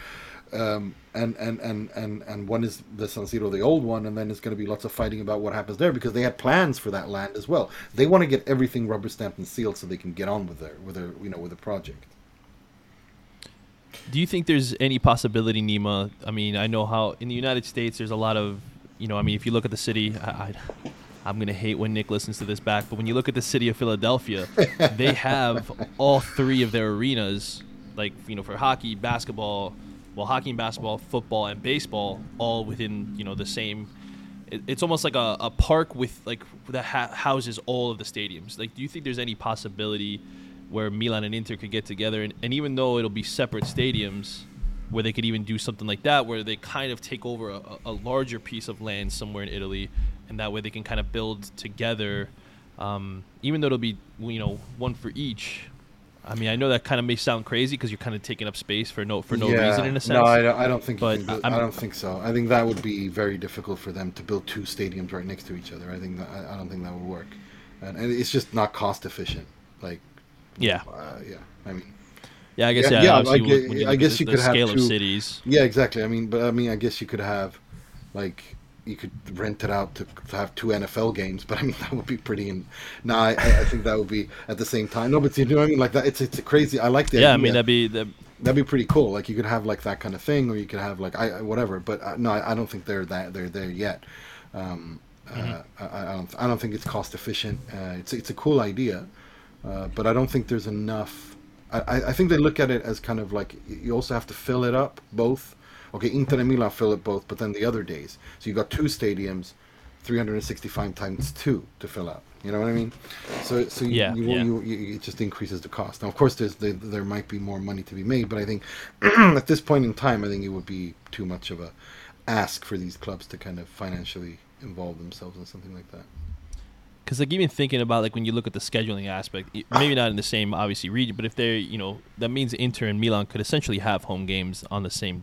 um, and, and and and and one is the San Siro, the old one, and then it's going to be lots of fighting about what happens there because they had plans for that land as well. They want to get everything rubber stamped and sealed so they can get on with their with their you know with the project. Do you think there's any possibility, Nima? I mean, I know how in the United States there's a lot of, you know, I mean, if you look at the city, I, I, I'm gonna hate when Nick listens to this back, but when you look at the city of Philadelphia, they [laughs] have all three of their arenas, like you know, for hockey, basketball, well, hockey and basketball, football and baseball, all within you know the same. It, it's almost like a, a park with like that ha- houses all of the stadiums. Like, do you think there's any possibility? where Milan and Inter could get together, and, and even though it'll be separate stadiums, where they could even do something like that, where they kind of take over a, a larger piece of land somewhere in Italy, and that way they can kind of build together. Um, even though it'll be you know one for each. I mean, I know that kind of may sound crazy because you're kind of taking up space for no for no reason in a sense. No, I don't, I don't think. But I'm- don't think so. I think that would be very difficult for them to build two stadiums right next to each other. I think that, I I don't think that would work, and, and it's just not cost efficient. Like, yeah, uh, yeah, I mean, Yeah, I guess Yeah, yeah. yeah, like, when- when I you guess at you the could have two- cities. Yeah, exactly. I mean, but I mean, I guess you could have, like, you could rent it out to, to have two NFL games. But I mean, [laughs] that would be pretty. In, no, I, I I think that would be at the same time. No, but you know what I mean? Like that, it's it's a crazy. I like the Yeah, I mean that'd be that. that'd be pretty cool. Like you could have like that kind of thing, or you could have like I whatever. But uh, no, I, I don't think they're that they're there yet. Um, uh, I, I don't I don't think it's cost efficient. Uh, it's it's a cool idea, uh, but I don't think there's enough. I- I think they look at it as kind of like you also have to fill it up both. Okay, Inter and Milan fill it both, but then the other days, so you got two stadiums, 365 times two to fill up. You know what I mean? So so you, Yeah, you, yeah. you, you, it just increases the cost. Now, of course, there's there, there might be more money to be made, but I think [clears throat] at this point in time, I think it would be too much of a ask for these clubs to kind of financially involve themselves in something like that. Because like even thinking about like when you look at the scheduling aspect, [sighs] maybe not in the same obviously region, but if they're you know that means Inter and Milan could essentially have home games on the same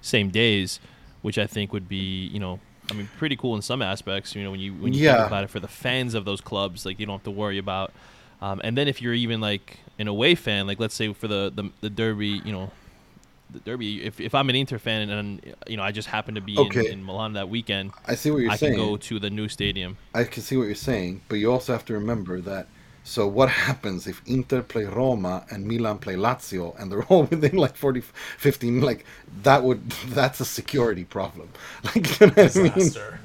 same days, which I think would be you know I mean pretty cool in some aspects. You know when you when you Yeah. think about it for the fans of those clubs, like you don't have to worry about. Um, and then if you're even like an away fan, like let's say for the the, the derby, you know. The derby. If, if I'm an Inter fan and, and you know I just happen to be Okay. in, in Milan that weekend, I see what you're I saying. can go to the new stadium. I can see what you're saying, but you also have to remember that. So what happens if Inter play Roma and Milan play Lazio and they're [laughs] all within like 40, 15, like that would [laughs] that's a security problem. [laughs] Like you know what I mean? Disaster.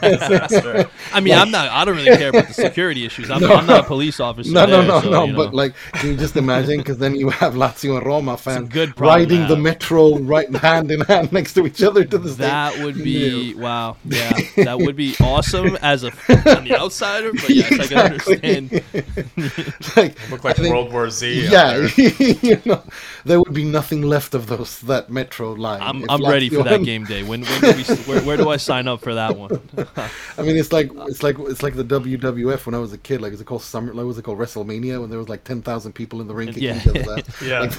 Disaster. I mean, I'm not. I don't really care about the security issues. I'm, I'm not a police officer. No, no, there, no, so, no. you know. But like, can you just imagine? Because then you have Lazio and Roma fans good riding the metro right hand in hand next to each other to the that would be wow. Yeah, that would be awesome as a on the outsider. But yes, I can understand. Like, Look like think- World War Z. Yeah, there. [laughs] you know, there would be nothing left of those that metro line. I'm, I'm ready for Lazio that game day. When, when do we, where, where do I sign up for that one? [laughs] I mean, it's like it's like it's like the WWF when I was a kid. Like, is it called Summer? Like, was it called WrestleMania when there was like ten thousand people in the ring Yeah. each other's [laughs] ass? Yeah. Like,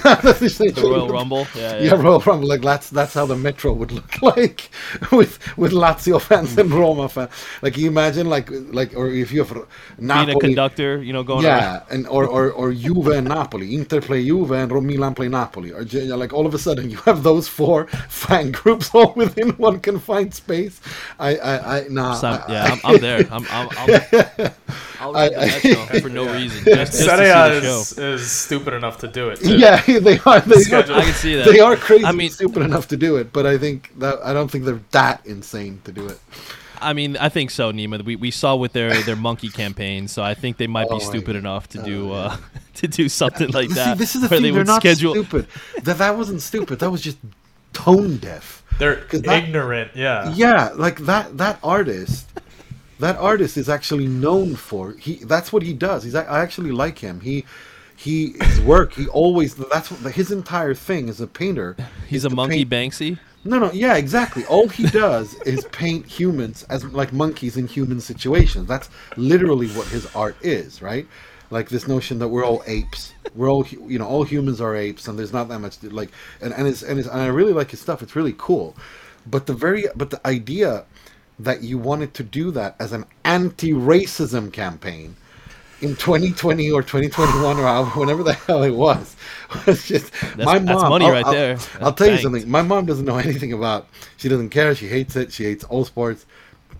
The Royal Rumble. Yeah, Yeah, yeah. Royal Rumble. Like that's that's how the Metro would look like with with Lazio fans and hmm. Roma fans. Like you imagine, like like or if you have Being a conductor, you know, going around. yeah, and or, or or Juve and Napoli, Inter play Juve and Ro- Milan play Napoli, or j- like all of a sudden you have those four [laughs] fan groups all within one confined space. I I I nah. So I'm- I- yeah, I'm, I'm there. I'm, I'm, [laughs] I'll, I'll ride the I- metro [laughs] for no reason, just, just to see Serie the A show. is, is stupid enough to do it. Too. yeah, they are. They Schedule. are, I can see that. they are crazy I mean- stupid enough to do it, but I think that I don't think they're that insane to do it. I mean, I think so, Nima. We, we saw with their, their monkey campaign, so I think they might Oh be stupid enough to Oh, do yeah. uh, [laughs] to do something like See, that. this is the where thing. they They're not schedule. stupid. That that wasn't stupid. That was just tone deaf. They're 'Cause that- ignorant. Yeah. Yeah, like that that artist, that artist is actually known for he. That's what he does. He's I actually like him. He he his work. He always that's what his entire thing as a painter. He's a monkey paint- Banksy. No, no, yeah, exactly. All he does [laughs] is paint humans as like monkeys in human situations. That's literally what his art is, right? Like this notion that we're all apes. We're all, you know, all humans are apes, and there's not that much like, and and it's and it's and I really like his stuff. It's really cool, but the very but the idea that you wanted to do that as an anti-racism campaign in 2020 or 2021 or whenever the hell it was [laughs] was just my mom. that's money I'll- right I'll- there. I'll That's tell you something. My mom doesn't know [laughs] anything about. She doesn't care. She hates it. She hates all sports.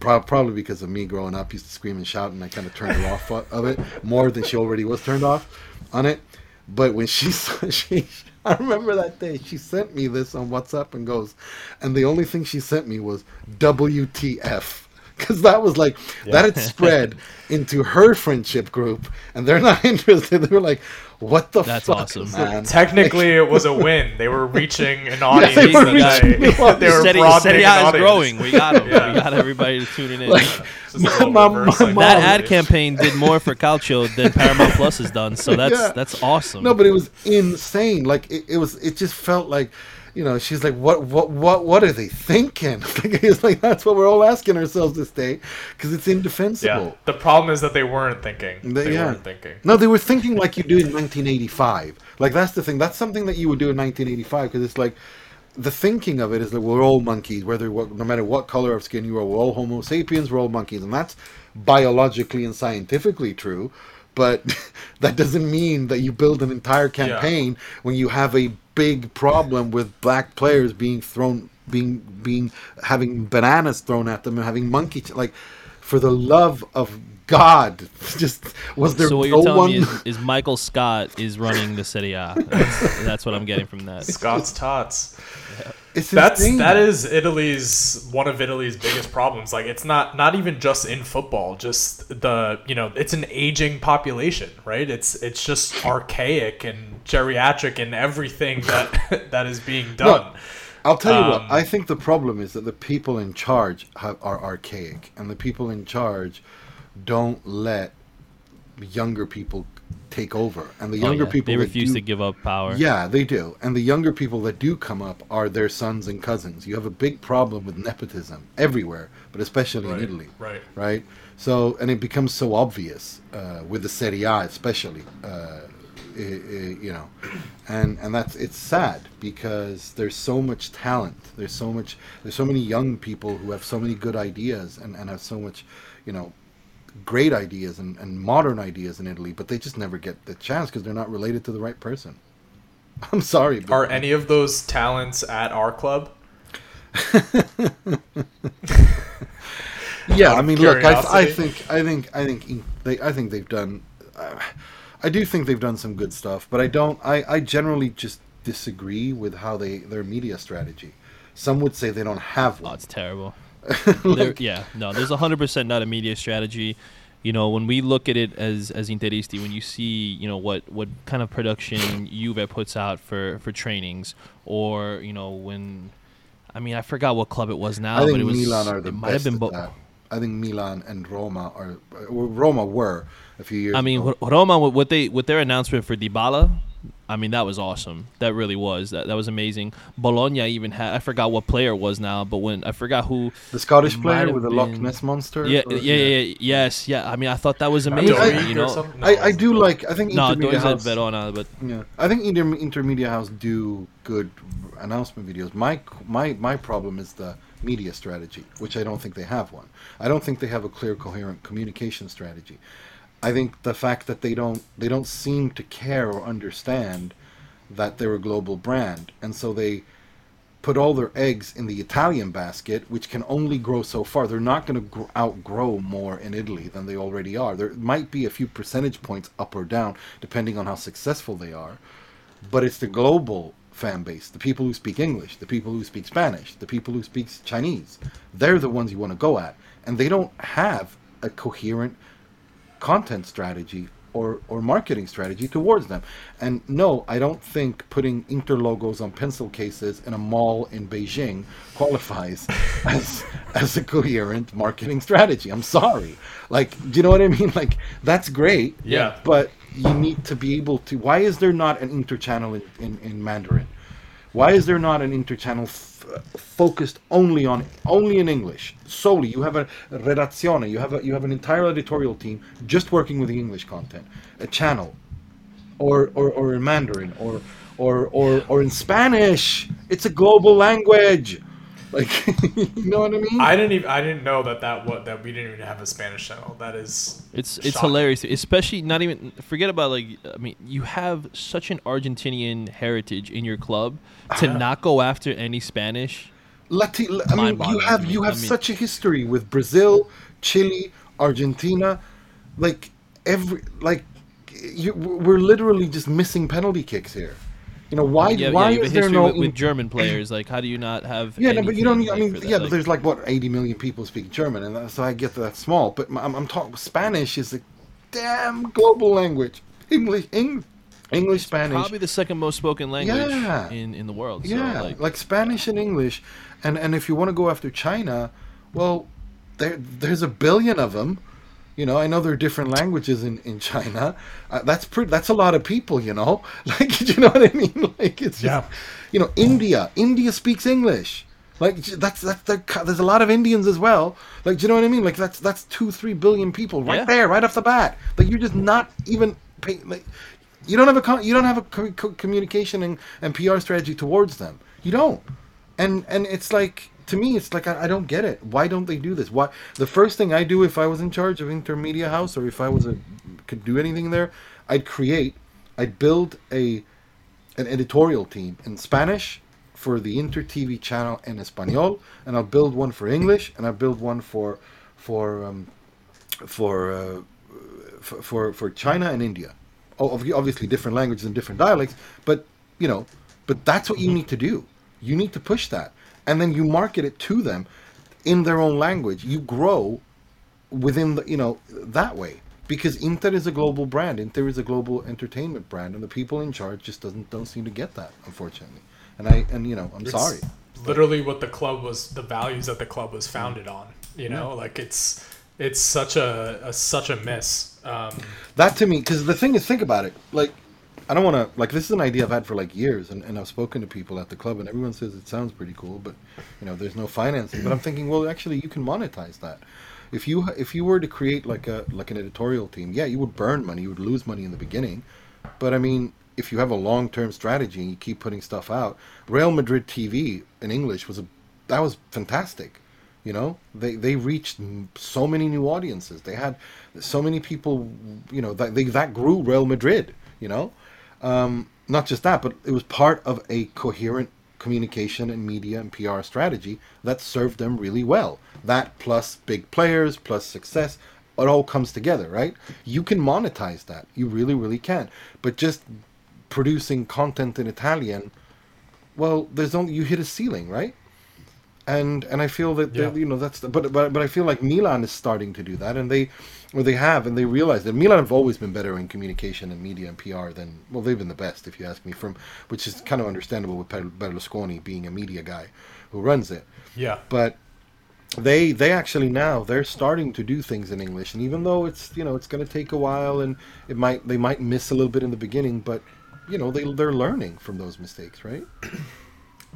Probably because of me growing up, used to scream and shout, and I kind of turned her off of it more than she already was turned off on it. But when she [laughs] saw, she, I remember that day she sent me this on WhatsApp and goes, and the only thing she sent me was WTF. [laughs] Because that was like that had spread into her friendship group, and they're not [laughs] interested. They were like, "What the That's fuck, awesome. man?" Technically, it was a win. They were reaching an [laughs] audience they audience. were that reaching they, the audience. they were Serie, broadening Serie an A is audience. growing. We got them. Yeah. We got everybody tuning in. Like, Just a little my- reverse my psychology. mom- that ad campaign did more for Calcio than Paramount Plus has done. So that's Yeah. that's awesome. No, but it was insane. Like it, it was. It just felt like, you know, she's like, what, what, what, what are they thinking? [laughs] It's like that's what we're all asking ourselves this day, because it's indefensible. Yeah. The problem is that they weren't thinking. They- They yeah. weren't thinking. No, they were thinking like you do in 1985. Like that's the thing. That's something that you would do in 1985 because it's like the thinking of it is that we're all monkeys, whether what, no matter what color of skin you are, we're all Homo sapiens, we're all monkeys, and that's biologically and scientifically true. but [laughs] that doesn't mean that you build an entire campaign when you have a big problem with black players being thrown being being having bananas thrown at them and having monkey ch- like for the love of god [laughs] just was there So what no you're telling one me is, is Michael Scott is running the Serie A. That's, that's what I'm getting from that. Scott's tots. It's That's insane. that is Italy's one of Italy's biggest problems. Like it's not not even just in football, just the you know it's an aging population, right? It's it's just archaic and geriatric and everything that [laughs] that is being done. I'll tell you what. Um, I think the problem is that the people in charge have, are archaic, and the people in charge don't let younger people take over. And the Oh, younger yeah. people they refuse do- to give up power. Yeah, they do. And the younger people that do come up are their sons and cousins. You have a big problem with nepotism everywhere, but especially Right, in Italy. right. Right. So, and it becomes so obvious uh, with the Serie A, especially. Uh, i- i- you know, and and that's it's sad because there's so much talent. There's so much. There's so many young people who have so many good ideas and and have so much, you know, great ideas and, and modern ideas in Italy, but they just never get the chance because they're not related to the right person. [laughs] I'm sorry, but Are any of those talents at our club? [laughs] yeah, I of mean, look, I, I think, I think, I think they, I think they've done, uh, I do think they've done some good stuff, but I don't, I, I generally just disagree with how they their media strategy. Some would say they don't have Oh, one. it's terrible. [laughs] There- yeah, no, there's 100% not a media strategy. You know, when we look at it as as Interisti, when you see, you know, what what kind of production Juve puts out for for trainings, or you know, when, I mean, I forgot what club it was now, I but think it was Milan are the it might have been. at Bo- that. I think Milan and Roma are. well, Roma were a few years. I mean, ago. Roma with what they with their announcement for Dybala, I mean that was awesome. That really was. That that was amazing. Bologna even had I forgot what player it was now, but when I forgot who. the Scottish player have with the Loch Ness monster. Yeah, or- yeah, yeah, yeah, yes, yeah. I mean, I thought that was amazing. I- you know. No, I, I do Dortmund. like. I think no, Inter Media Doors at House. Verona, but Yeah, I think Inter, Intermedia House do good announcement videos. My my my problem is the media strategy, which I don't think they have one. I don't think they have a clear, coherent communication strategy. I think the fact that they don't they don't seem to care or understand that they're a global brand, and so they put all their eggs in the Italian basket, which can only grow so far. They're not going to gr- outgrow more in Italy than they already are. There might be a few percentage points up or down, depending on how successful they are. But it's the global fan base, the people who speak English, the people who speak Spanish, the people who speak Chinese. They're the ones you want to go at. And they don't have a coherent content strategy or, or marketing strategy towards them. And no, I don't think putting Inter logos on pencil cases in a mall in Beijing qualifies [laughs] as as a coherent marketing strategy. I'm sorry. Like, do you know what I mean? [laughs] Like, that's great. Yeah. But you need to be able to. Why is there not an inter channel in, in, in Mandarin? Why is there not an interchannel f- focused only on only in English solely? You have a redazione. You have a you have an entire editorial team just working with the English content. A channel, or or, or in Mandarin, or or or or in Spanish. It's a global language. Like [laughs] you know what I mean? I didn't even I didn't know that that what that we didn't even have a Spanish channel. That is It's it's hilarious, especially not even forget about like I mean you have such an Argentinian heritage in your club to [laughs] not go after any Spanish. Lati- I mean, you have you have I mean- such a history with Brazil, Chile, Argentina, like every like you, we're literally just missing penalty kicks here. You know why? yeah, why yeah, is there no? with, with German players. Like, how do you not have? yeah, no, but you don't. I mean, yeah, but there's like what 80 million people speak German, and so I get that small. But I'm, I'm talking Spanish is a damn global language. English, Eng, English, Spanish. probably the second most spoken language Yeah. in in the world. So, Yeah, like, like, Spanish and English, and and if you want to go after China, well, there there's a billion of them. You know, I know there are different languages in in China. Uh, that's pretty. That's a lot of people. You know, [laughs] like [laughs] you know what I mean? [laughs] Like it's just, Yeah. You know, India. India speaks English. Like that's that's the, there's a lot of Indians as well. Like do you know what I mean? Like that's that's two three billion people right Yeah. there, right off the bat. Like you're just not even pay, like you don't have a you don't have a co- co- communication and, and PR strategy towards them. You don't, and and it's like to me, it's like I, I don't get it. Why don't they do this? Why the first thing I do if I was in charge of Intermedia House or if I was a could do anything there, I'd create, I'd build a an editorial team in Spanish for the Inter TV channel in Espanol, and I'll build one for English, and I'll build one for for um, for, uh, for for for China and India. Obviously, different languages and different dialects, but you know, but that's what you need to do. You need to push that, and then you market it to them in their own language. You grow within the you know that way because Inter is a global brand. Inter is a global entertainment brand, and the people in charge just doesn't don't seem to get that, unfortunately. And I and you know I'm It's sorry. Literally, what the club was, the values that the club was founded on. You know, like it's it's such a, a such a miss. Um, That to me, because the thing is, think about it. Like, I don't want to like this is an idea I've had for like years, and, and I've spoken to people at the club, and everyone says it sounds pretty cool, but you know, there's no financing. But I'm thinking, well, actually, you can monetize that. If you if you were to create like a like an editorial team, yeah, you would burn money, you would lose money in the beginning, but I mean, if you have a long term strategy and you keep putting stuff out, Real Madrid TV in English was a that was fantastic. You know, they they reached so many new audiences. They had so many people. You know, that they that grew Real Madrid. You know, um, not just that, but it was part of a coherent communication and media and PR strategy that served them really well. That plus big players plus success, it all comes together, right? You can monetize that. You really, really can. But just producing content in Italian, well, there's only you hit a ceiling, right? And and I feel that Yeah. you know that's the, but but but I feel like Milan is starting to do that, and they or they have, and they realize that Milan have always been better in communication and media and PR than well they've been the best if you ask me from which is kind of understandable with Berlusconi being a media guy who runs it, yeah, but they they actually now they're starting to do things in English, and even though it's you know it's going to take a while and it might they might miss a little bit in the beginning, but you know they they're learning from those mistakes, right?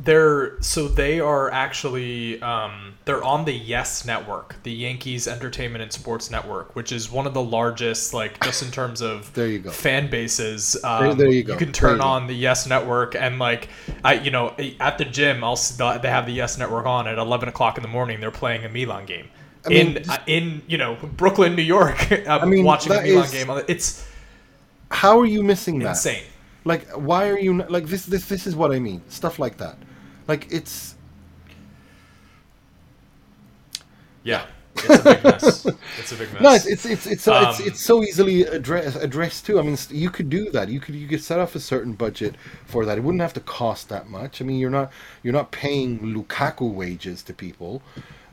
They're so they are actually um, they're on the Yes Network, the Yankees Entertainment and Sports Network, which is one of the largest, like just in terms of There you go. fan bases. Um, There- there you go. you can turn you go. on the Yes Network and like I, you know, at the gym, I'll they have the Yes Network on at eleven o'clock in the morning. They're playing a Milan game. I mean, in uh, in you know Brooklyn, New York, [laughs] I'm mean, watching a Milan is- game. It's How are you missing that? insane. Like, why are you like this? This this is what I mean. Stuff like that. Like it's Yeah, it's a big mess. It's a big [laughs] mess. no, it's it's it's it's, so it's, Um, it's so easily address, addressed too. I mean, you could do that. You could you could set off a certain budget for that. It wouldn't have to cost that much. I mean, you're not you're not paying Lukaku wages to people,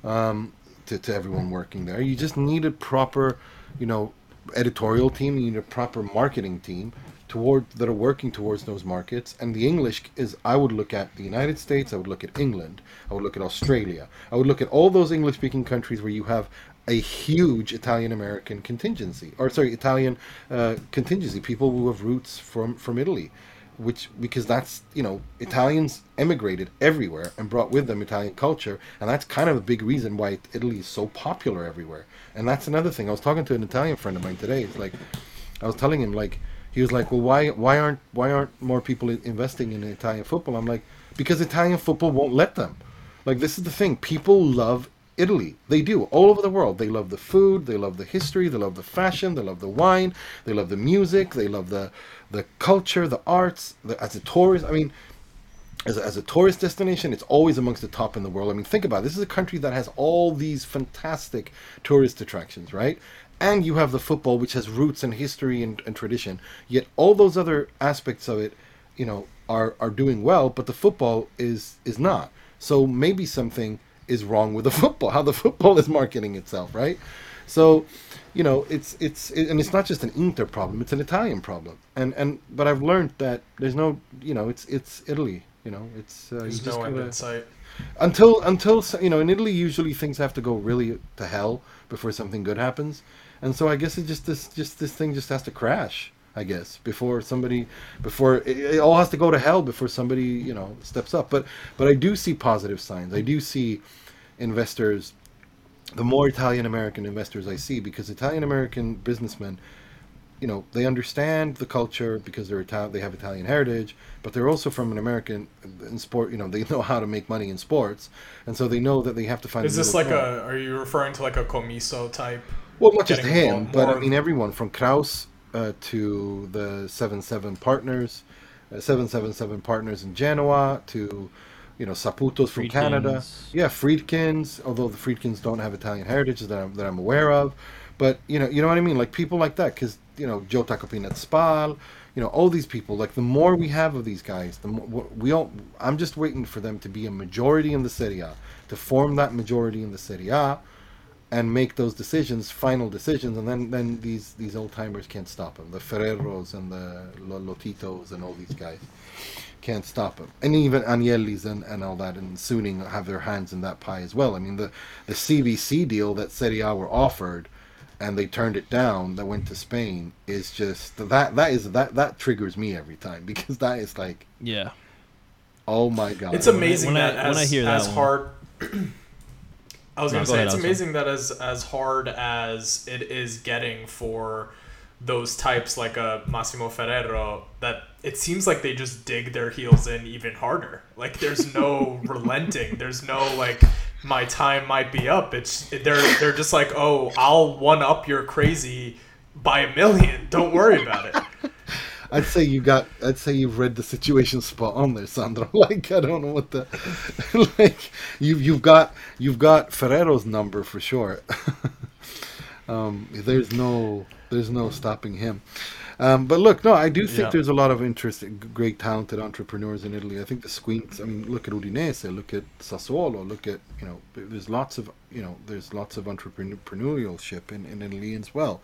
um, to to everyone working there. You just need a proper, you know, editorial team. You need a proper marketing team toward that are working towards those markets. And the English is I would look at the United States. I would look at England. I would look at Australia. I would look at all those English speaking countries where you have a huge Italian American contingency, or sorry, Italian uh, contingency, people who have roots from from Italy, which because that's you know Italians emigrated everywhere and brought with them Italian culture, and that's kind of a big reason why Italy is so popular everywhere. And that's another thing. I was talking to an Italian friend of mine today. It's like I was telling him like he was like, well, why why aren't why aren't more people investing in Italian football? I'm like, because Italian football won't let them. Like this is the thing. People love Italy. They do all over the world. They love the food. They love the history. They love the fashion. They love the wine. They love the music. They love the the culture, the arts. The, as a tourist, I mean, as a, as a tourist destination, it's always amongst the top in the world. I mean, think about it. This is a country that has all these fantastic tourist attractions, right? And you have the football, which has roots and history and, and tradition. Yet all those other aspects of it, you know, are are doing well, but the football is is not. So maybe something is wrong with the [laughs] football, how the football is marketing itself, right? So, you know, it's it's it, and it's not just an Inter problem; it's an Italian problem. And and but I've learned that there's no, you know, it's it's Italy. You know, it's uh, There's no end in sight. until until you know in Italy usually things have to go really to hell before something good happens, and so I guess it just this just this thing just has to crash. I guess before somebody before it, it all has to go to hell before somebody you know steps up. But but I do see positive signs. I do see investors. The more Italian American investors I see, because Italian American businessmen you know they understand the culture because they're Ital- they have Italian heritage, but they're also from an American in sport. You know they [laughs] know how to make money in sports, and so they know that they have to find. Is this like ground. a? Are you referring to like a Commisso type? Well, not just him, but I mean everyone from Krause uh, to the Seven Seven Partners, uh, Seven Seven Seven Partners in Genoa to, you know, Saputos from Canada. Yeah, Friedkins. Although the Friedkins don't have Italian heritage that I'm, that I'm aware of, but you know, you know what I mean. Like people like that, because you know Joe Tacopina at Spal. You know all these people. Like the more we have of these guys, the more we all. I'm just waiting for them to be a majority in the Serie A, to form that majority in the Serie A and make those decisions, final decisions, and then then these these old timers can't stop him. The Ferreros and the Lotitos and all these guys can't stop him. And even Agnelli's and, and all that and Suning have their hands in that pie as well. I mean the the CVC deal that Serie A were offered and they turned it down that went to Spain is just that that is that that triggers me every time [laughs] because that is like Yeah. oh my god. It's amazing when I- that when I as, hear that as one- hard. I was No, gonna go say ahead, it's amazing that as as hard as it is getting for those types like a Massimo Ferrero, that it seems like they just dig their heels in even harder. Like there's no [laughs] relenting. There's no like my time might be up. It's they're they're just like oh I'll one up your crazy by a million. Don't worry about it. I'd say you got. I'd say you've read the situation spot on there, Sandro. Like I don't know what the, like you you've got you've got Ferrero's number for sure. um, there's no there's no stopping him. Um, but look, no, I do think Yeah. there's a lot of interest, in g- great talented entrepreneurs in Italy. I think the Squeens. I mean, look at Udinese, look at Sassuolo, look at you know, there's lots of you know, there's lots of entrepreneurship in, in Italy as well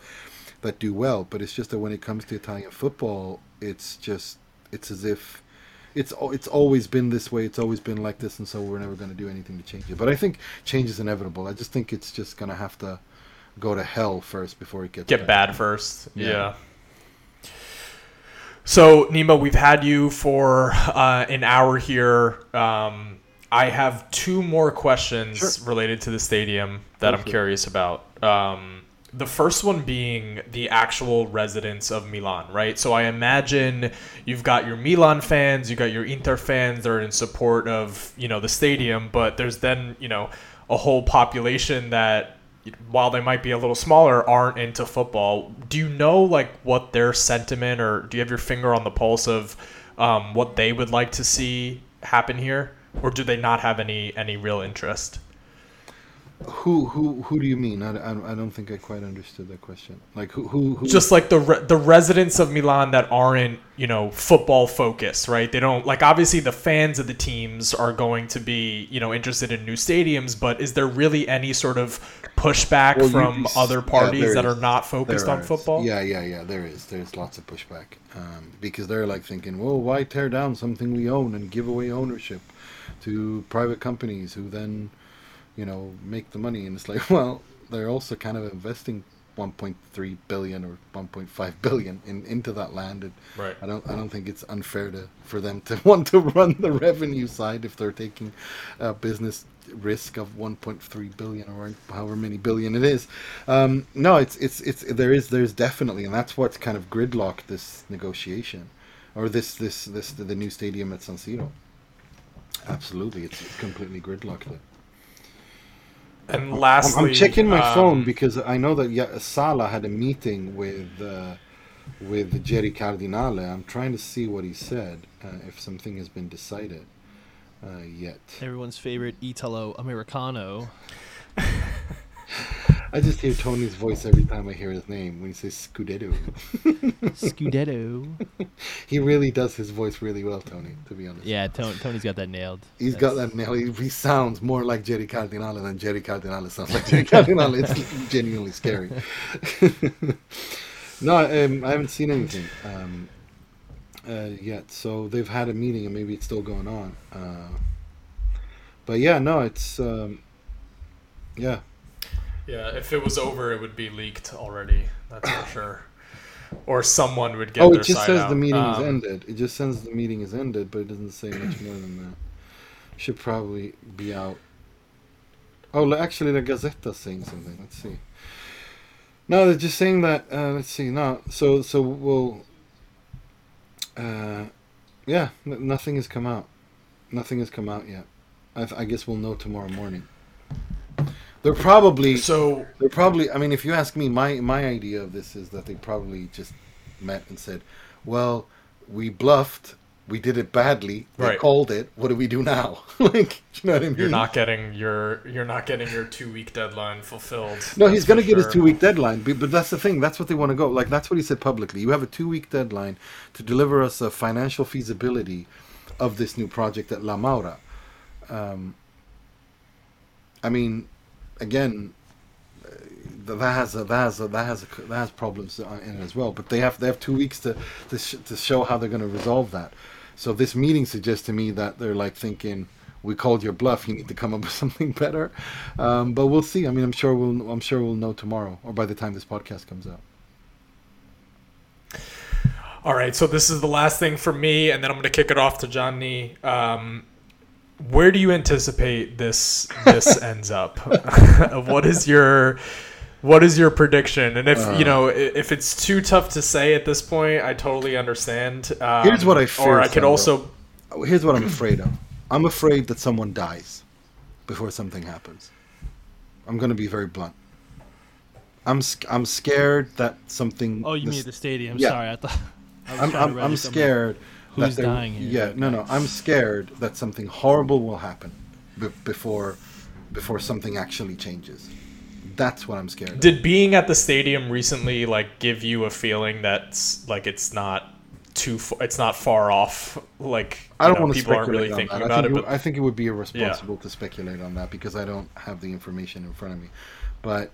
that do well. But it's just that when it comes to Italian football, it's just it's as if it's it's always been this way. It's always been like this, and so we're never going to do anything to change it. But I think change is inevitable. I just think it's just going to have to go to hell first before it gets get better. bad first. Yeah. Yeah. So Nima, we've had you for uh, an hour here. Um, I have two more questions Sure. related to the stadium that Go I'm it. curious about. Um, the first one being the actual residents of Milan, right? So I imagine you've got your Milan fans, you got your Inter fans that are in support of you know the stadium, but there's then you know a whole population that while they might be a little smaller aren't into football. Do you know like what their sentiment or do you have your finger on the pulse of um, what they would like to see happen here, or do they not have any any real interest? Who who who do you mean? I, I, I don't think I quite understood that question. Like who who, who just like the re- the residents of Milan that aren't you know football focused, right? They don't like obviously the fans of the teams are going to be you know interested in new stadiums, but is there really any sort of pushback Well, from yeah, other parties there that is. are not focused There on is. football? Yeah, yeah, yeah. There is. There's lots of pushback um, because they're like thinking, well, why tear down something we own and give away ownership to private companies who then, you know, make the money? And it's like, [laughs] well, they're also kind of investing 1.3 billion or 1.5 billion in, into that land. And Right. I don't. I don't think it's unfair to for them to [laughs] want to run the revenue side if they're taking a business risk of 1.3 billion or however many billion it is. Um, no, it's it's it's there is there's definitely, and that's what's kind of gridlocked this negotiation, or this this this the new stadium at San Siro. Absolutely, it's completely gridlocked. It. And I'm- lastly, I'm, checking my um, phone because I know that Ya- Sala had a meeting with uh, with Jerry Cardinale. I'm trying to see what he said, uh, if something has been decided uh, yet. Everyone's favorite Italo Americano. [laughs] I just hear Tony's voice every time I hear his name when he says Scudetto. [laughs] Scudetto. [laughs] he really does his voice really well, Tony. To be honest, Yeah, Tony, Tony's got that nailed. he's got that nailed. He, he sounds more like Jerry Cardinale than Jerry Cardinale sounds like [laughs] Jerry Cardinale. It's genuinely scary. no, um, I haven't seen anything um, uh, yet. So they've had a meeting, and maybe it's still going on. Uh, but yeah, no, it's um, yeah. Yeah, if it was over, it would be leaked already. That's for [coughs] sure. Or someone would get oh, their it just side says out. the meeting is Um, ended. It just says the meeting is ended, but it doesn't say much more than that. Should probably be out. Oh, actually, the Gazzetta's saying something. Let's see. No, they're just saying that. Uh, let's see. No, so so we'll. Uh, yeah, n- nothing has come out. Nothing has come out yet. I, th- I guess we'll know tomorrow morning. They're probably So they're probably. I mean, if you ask me, my my idea of this is that they probably just met and said, "Well, we bluffed. We did it badly. They Right. called it. What do we do now?" [laughs] like, you know what I mean? you're not getting your you're not getting your two week deadline fulfilled. No, he's going to get his two week deadline, but, but that's the thing. That's what they want to go. Like that's what he said publicly. You have a two week deadline to deliver us a financial feasibility of this new project at La Maura. Um, I mean, again, uh, that has that has that has that has problems in it as well. But they have they have two weeks to to, sh- to show how they're going to resolve that. So this meeting suggests to me that they're like thinking. We called your bluff. You need to come up [laughs] with something better, um, but we'll see. I mean, I'm sure we'll. I'm sure we'll know tomorrow, or by the time this podcast comes out. All right, so this is the last thing for me, and then I'm going to kick it off to Johnny. Um, where do you anticipate this this [laughs] ends up? [laughs] what is your what is your prediction? And if Uh. you know if it's too tough to say at this point, I totally understand. Um, Here's what I fear. Or I could also. Here's what I'm afraid of. I'm afraid that someone dies before something happens. I'm going to be very blunt. I'm I'm scared that something. Oh, you this- mean the stadium? Yeah. Sorry, I thought. I was I'm, I'm, I'm register. scared. Who's that dying here? Yeah, no, no. I'm scared that something horrible will happen be- before before something actually changes. That's what I'm scared. of. did being at the stadium recently like give you a feeling that's like it's not too f- it's not far off like I don't know, want to people aren't speculate really on thinking that. about I it but it, I think it would be irresponsible to speculate on that because I don't have the information in front of me. But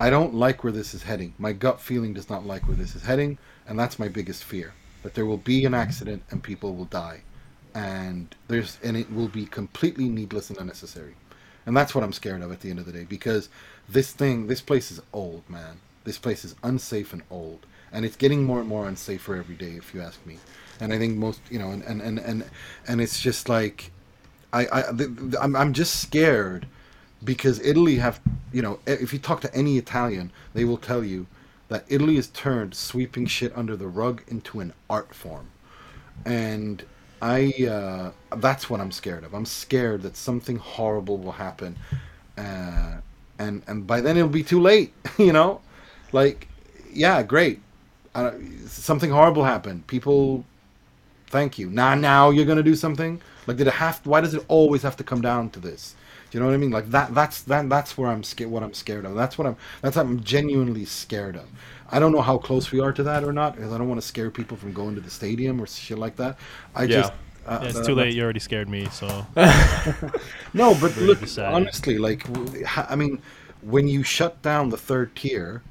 I don't like where this is heading. My gut feeling does not like where this is heading, and that's my biggest fear. That there will be an accident and people will die, and there's and it will be completely needless and unnecessary. And that's what I'm scared of at the end of the day because this thing, this place is old, man. This place is unsafe and old, and it's getting more and more unsafer every day, if you ask me. And I think most, you know, and and and and, and it's just like, I I I'm I'm just scared because Italy have, you know, if you talk to any Italian, they will tell you that Italy has turned sweeping shit under the rug into an art form and I uh, that's what I'm scared of. I'm scared that something horrible will happen, uh, and and by then it'll be too late. [laughs] You know, like yeah, great, uh, something horrible happened. People, thank you. Now now you're gonna do something. Like did it have? Why does it always have to come down to this? Do you know what I mean? Like that. That's that. That's where I'm scared. What I'm scared of. That's what I'm. That's what I'm genuinely scared of. I don't know how close we are to that or not, because I don't want to scare people from going to the stadium or shit like that. I Yeah. just. Uh, Yeah, it's that- too late. that's- You already scared me. So [laughs] No, but Very look, decided. honestly, like, I mean, when you shut down the third tier,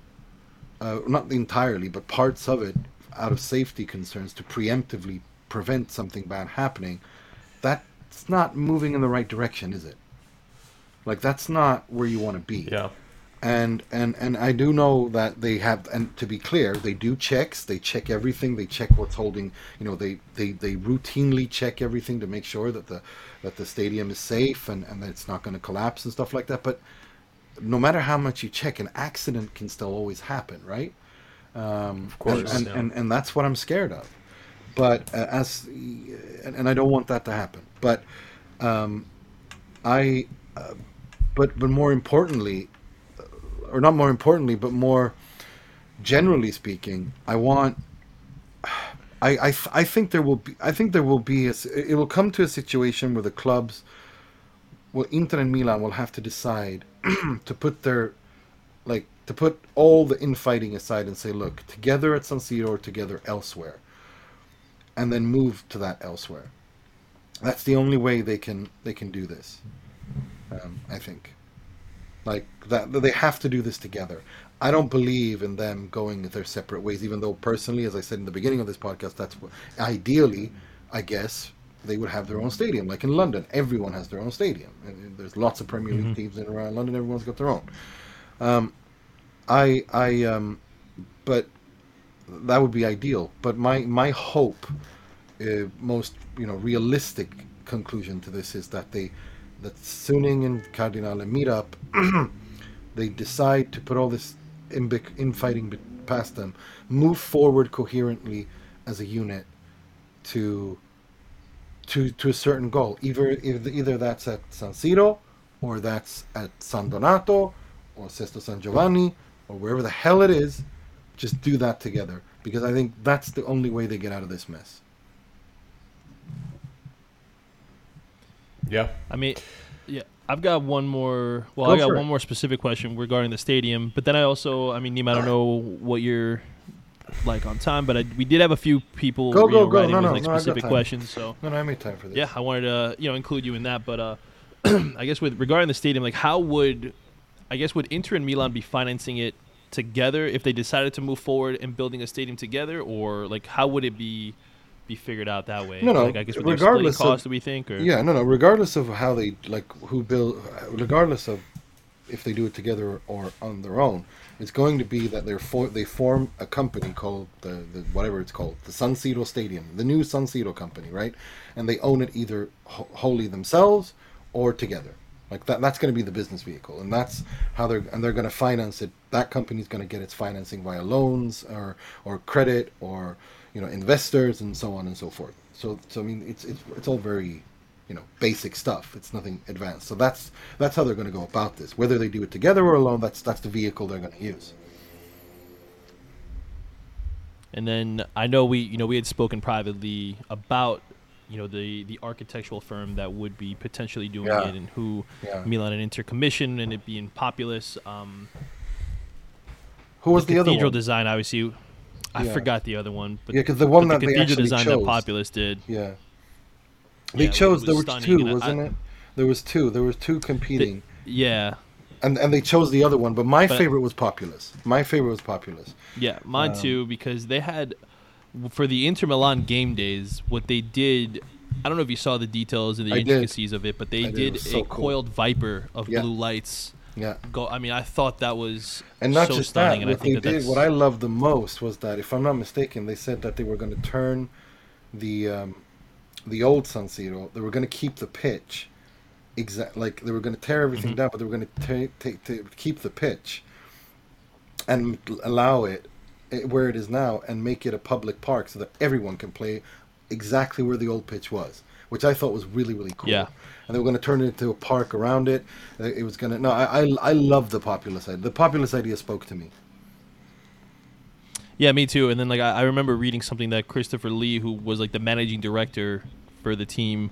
uh, not entirely, but parts of it, out of safety concerns to preemptively prevent something bad happening, that's not moving in the right direction, is it? Like, that's not where you want to be. yeah. And and and I do know that they have and to be clear they do checks. They check everything. They check what's holding you know they they they routinely check everything to make sure that the that the stadium is safe and and that it's not going to collapse and stuff like that. But no matter how much you check an accident can still always happen right? Um of course, and, yeah. and, and that's what I'm scared of. But uh, as and, and I don't want that to happen. But um I uh, but but more importantly uh, or not more importantly, but more generally speaking, I want. I, I, I think there will be I think there will be a, it will come to a situation where the clubs well Inter and Milan will have to decide [clears throat] to put their like to put all the infighting aside and say look together at San Siro or together elsewhere and then move to that elsewhere that's the only way they can they can do this um, I think. Like that they have to do this together. I don't believe in them going their separate ways even though personally as i said in the beginning of this podcast that's what ideally i guess they would have their own stadium like in london. Everyone has their own stadium. And there's lots of premier league teams in around london. Everyone's got their own. Um, i i um, but that would be ideal. But my my hope uh, most you know realistic conclusion to this is that they that Suning and Cardinale meet up. [clears throat] they decide to put all this in infighting past them, move forward coherently as a unit to to to a certain goal. Either, either that's at San Siro, or that's at San Donato, or Sesto San Giovanni, or wherever the hell it is. Just do that together because I think that's the only way they get out of this mess. Yeah. I mean, yeah, I've got one more. Well, Go I got one it. more specific question regarding the stadium. But then I also, I mean, Nima, I don't know what you're like on time, but I, we did have a few people Go, go, know, go. writing No, no, like no, specific questions. So No, no, I made time for this. yeah, I wanted to you know include you in that. But uh, [clears throat] I guess with regarding the stadium, like how would I guess would Inter and Milan be financing it together if they decided to move forward and building a stadium together, or like how would it be be figured out that way? No, no, Like, I guess with regardless splitting of- we think? Or Yeah, no, no. Regardless of how they like who build, regardless of if they do it together or on their own, it's going to be that they're for, they form a company called the, the whatever it's called, the Siro Stadium, the new Siro company, right? And they own it either wholly themselves or together. Like that, that's going to be the business vehicle, and that's how they're and they're going to finance it. That company's going to get its financing via loans or or credit or you know investors and so on and so forth. So so I mean it's it's it's all very you know basic stuff. It's nothing advanced. So that's that's how they're going to go about this. Whether they do it together or alone, that's that's the vehicle they're going to use. And then I know we, you know, we had spoken privately about, you know, the the architectural firm that would be potentially doing Yeah. it and who Yeah. Milan and Inter commissioned and it being Populous. Um, Who was the, other cathedral one? design, obviously. I Yeah. forgot the other one, but Yeah, because the one that the cathedral design chose. that Populous did. Yeah. They Yeah, chose. There were two, wasn't I- it? There was two. There was two competing, Yeah, and and they chose the other one. But my But- favorite was Populous. My favorite was Populous. yeah, mine Um, too because they had for the Inter Milan game days what they did. I don't know if you saw the details and the I did. intricacies of it, but they I did. It did, a so cool. coiled viper of Yeah. blue lights. Yeah. Go. I mean, I thought that was And not so just stunning, that, and I what think they that did, what I loved the most was that, if I'm not mistaken, they said that they were going to turn the um, the old San Siro. They were going to keep the pitch, exact like they were going to tear everything Mm-hmm. down, but they were going to take ta- ta- keep the pitch and allow it eh, where it is now and make it a public park so that everyone can play exactly where the old pitch was, which I thought was really really cool. Yeah. And they were going to turn it into a park around it. It was going to no, I I, I love the Populous idea. The Populous idea spoke to me. Yeah, me too. And then like I, I remember reading something that Christopher Lee, who was like the managing director for the team,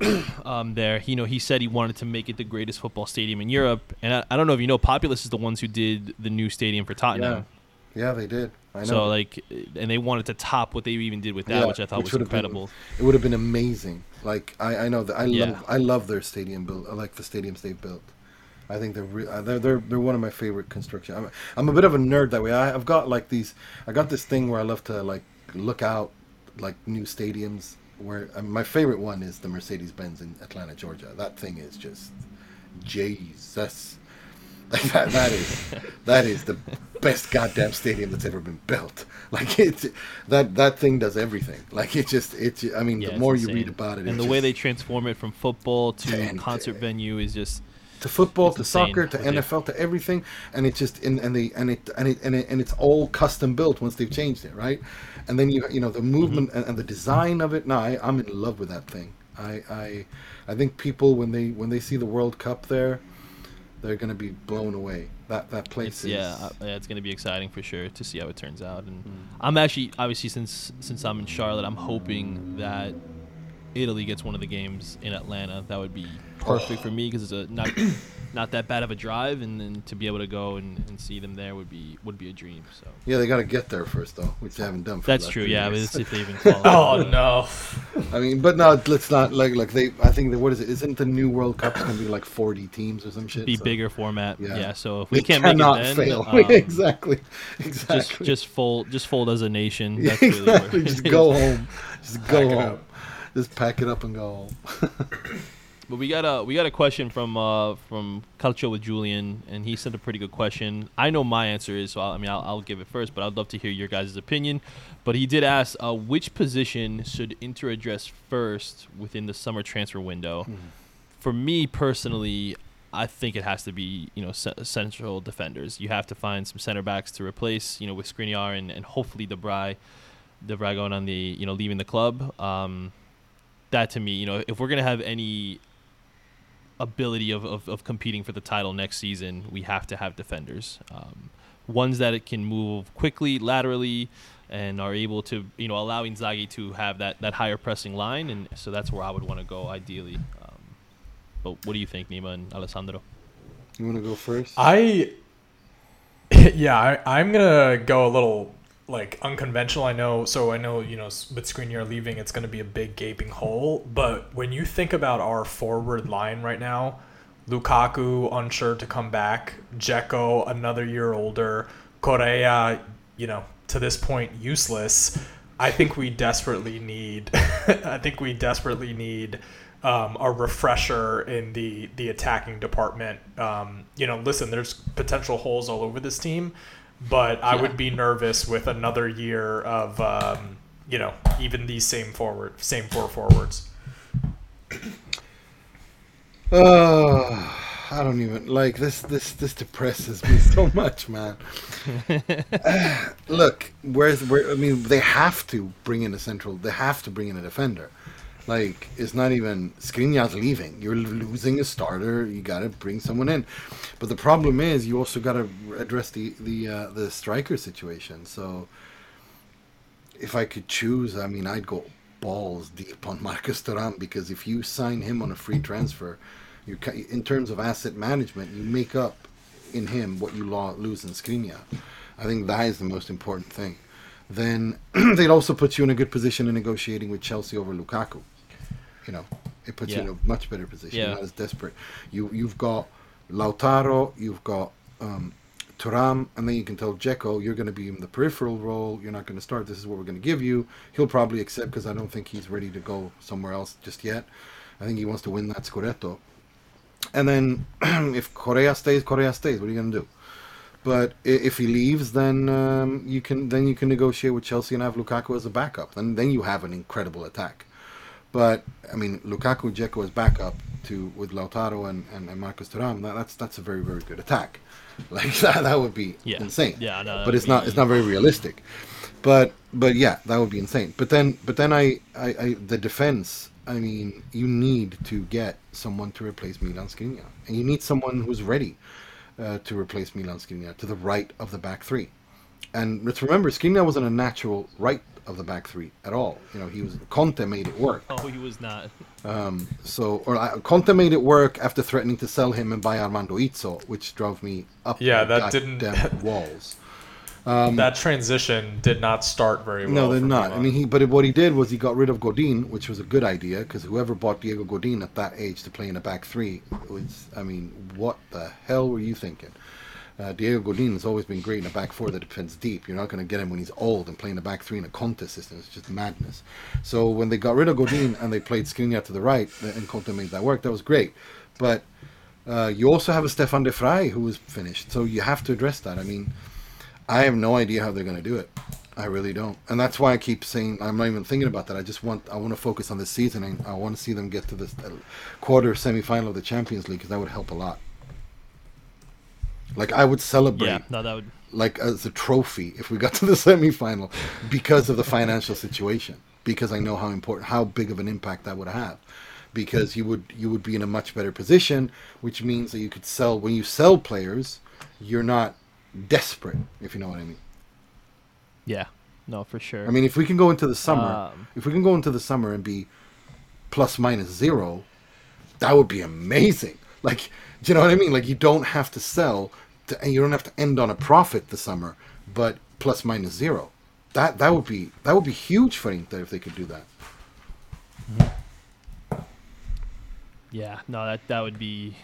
[coughs] um, there, you know, he said he wanted to make it the greatest football stadium in Europe. And I, I don't know if you know, Populous is the ones who did the new stadium for Tottenham. Yeah, Yeah, they did. I know. So like, and they wanted to top what they even did with that, Yeah, which I thought was would have been- incredible. it would have been amazing. Like I, I know that I Yeah. love I love their stadium build. I like the stadiums they've built. I think they're re- uh, they're they're they're one of my favorite construction. I'm I'm a bit of a nerd that way. I, I've got like these. I got this thing where I love to like look out like new stadiums. Where um, my favorite one is the Mercedes Benz in Atlanta, Georgia. That thing is just Jesus. [laughs] that, that is that is the best goddamn stadium that's ever been built. [laughs] Like it's that that thing does everything. Like it just it's. I mean, Yeah, the more you read about it, and it's the way they transform it from football to concert venue is just to football, to insane soccer, to NFL, to everything, and it just and, and they and it and it and it and it's all custom built once they've changed it, right? And then you you know the movement Mm-hmm. and, and the design of it. No, I, I'm in love with that thing. I I I think people when they when they see the World Cup there, they're gonna be blown away. That that place It's, is yeah, uh, yeah, it's gonna be exciting for sure to see how it turns out. And Hmm. I'm actually, obviously, since since I'm in Charlotte, I'm hoping that Italy gets one of the games in Atlanta. That would be perfect for me because it's a not [coughs] not that bad of a drive, and then to be able to go and, and see them there would be would be a dream. So yeah. They got to get there first though, which they haven't done. For the that's last true. few Yeah, but years. it's if they even. [laughs] Oh no. I mean, but no, let's not like like they. I think that what is it? Isn't the new World Cup gonna be like 40 teams or some shit? be So bigger format. Yeah. Yeah. so if They we can't make cannot it then, fail. um, [laughs] exactly. just Exactly. just fold just fold as a nation. That's [laughs] exactly. it Just go home. Just go Pack home. Just pack it up and go. [coughs] But we got a we got a question from uh from Calcio with Julian, and he sent a pretty good question. I know my answer is, so I'll, I mean I'll, I'll give it first, but I'd love to hear your guys' opinion. But he did ask, uh, which position should Inter address first within the summer transfer window? For me personally, I think it has to be you know central defenders. You have to find some center backs to replace you know with Skriniar and, and hopefully de Vrij, Debray going on the you know leaving the club. Um, that to me, you know, if we're gonna have any ability of, of, of competing for the title next season, we have to have defenders. Um, ones that it can move quickly, laterally, and are able to, you know, allow Inzaghi to have that, that higher pressing line. And so that's where I would want to go ideally. Um, but what do you think, Nima and Alessandro? You want to go first? I, [laughs] yeah, I, I'm gonna go a little like unconventional. I know, so I know you know with Skriniar leaving, it's gonna be a big gaping hole. But when you think about our forward line right now, Lukaku unsure to come back, Dzeko another year older, Correa, you know, to this point useless. I think we desperately need. [laughs] I think we desperately need um, a refresher in the the attacking department. Um, you know, listen, there's potential holes all over this team, but I Yeah. would be nervous with another year of um, you know even these same forward same four forwards. Uh, I don't even like this. This this depresses me [laughs] so much, man. Uh, [laughs] look, where's where? I mean, they have to bring in a central. They have to bring in a defender. Like it's not even Skriniar's leaving. You're losing a starter. You got to bring someone in. But the problem is, you also got to address the the uh, the striker situation. So, if I could choose, I mean, I'd go balls deep on [laughs] Marcus Thuram because if you sign him on a free transfer, you in terms of asset management, you make up in him what you lo- lose in Skriniar. I think that is the most important thing. Then [clears throat] they'd also put you in a good position in negotiating with Chelsea over Lukaku. You know, it puts you in a much better position. Yeah. You're not as desperate. You you've got Lautaro, you've got um, Thuram, and then you can tell Dzeko you're going to be in the peripheral role. You're not going to start. This is what we're going to give you. He'll probably accept because I don't think he's ready to go somewhere else just yet. I think he wants to win that Scudetto. And then [clears throat] if Correa stays, Correa stays. What are you going to do? But if he leaves, then um, you can then you can negotiate with Chelsea and have Lukaku as a backup. Then then you have an incredible attack. But I mean, Lukaku, Dzeko as backup to with Lautaro and, and, and Marcus Thuram. That, that's that's a very very good attack. [laughs] Like [laughs] that that would be Yeah. insane. Yeah, no, but it's not be- it's not very realistic. But but yeah, that would be insane. But then but then I, I, I the defense. I mean, you need to get someone to replace Milan Skriniar, and you need someone who's ready uh, to replace Milan Skriniar to the right of the back three. And let's remember, Skriniar wasn't a natural right of the back three at all. You know, he was Conte made it work. Oh, he was not. So, or uh, Conte made it work after threatening to sell him and buy Armando Izzo, which drove me up. Yeah, that didn't- goddamn walls. that transition did not start very well. No, they're for not. I mean, he. But what he did was he got rid of Godin, which was a good idea because whoever bought Diego Godin at that age to play in a back three was. I mean, what the hell were you thinking? Uh, Diego Godin has always been great in a back four that defends deep. You're not going to get him when he's old and playing a back three in a Conte system. It's just madness. So when they got rid of Godin and they played Skriniar to the right, and Conte made that work, that was great. But uh, you also have a Stefan de Vrij who was finished, so you have to address that. I mean, I have no idea how they're going to do it. I really don't, and that's why I keep saying I'm not even thinking about that. I just want I want to focus on this season, and I want to see them get to this quarter semi final of the Champions League because that would help a lot. Like I would celebrate Yeah, no, that would. like as a trophy if we got to the [laughs] semifinal because of the financial situation because I know how important how big of an impact that would have because you would you would be in a much better position which means that you could sell when you sell players you're not desperate if you know what I mean Yeah, no, for sure. I mean if we can go into the summer Um, if we can go into the summer and be plus minus zero that would be amazing like do you know what I mean like you don't have to sell to, and you don't have to end on a profit this summer but plus minus zero that that would be that would be huge for Inter if they could do that mm-hmm. yeah, no, that that would be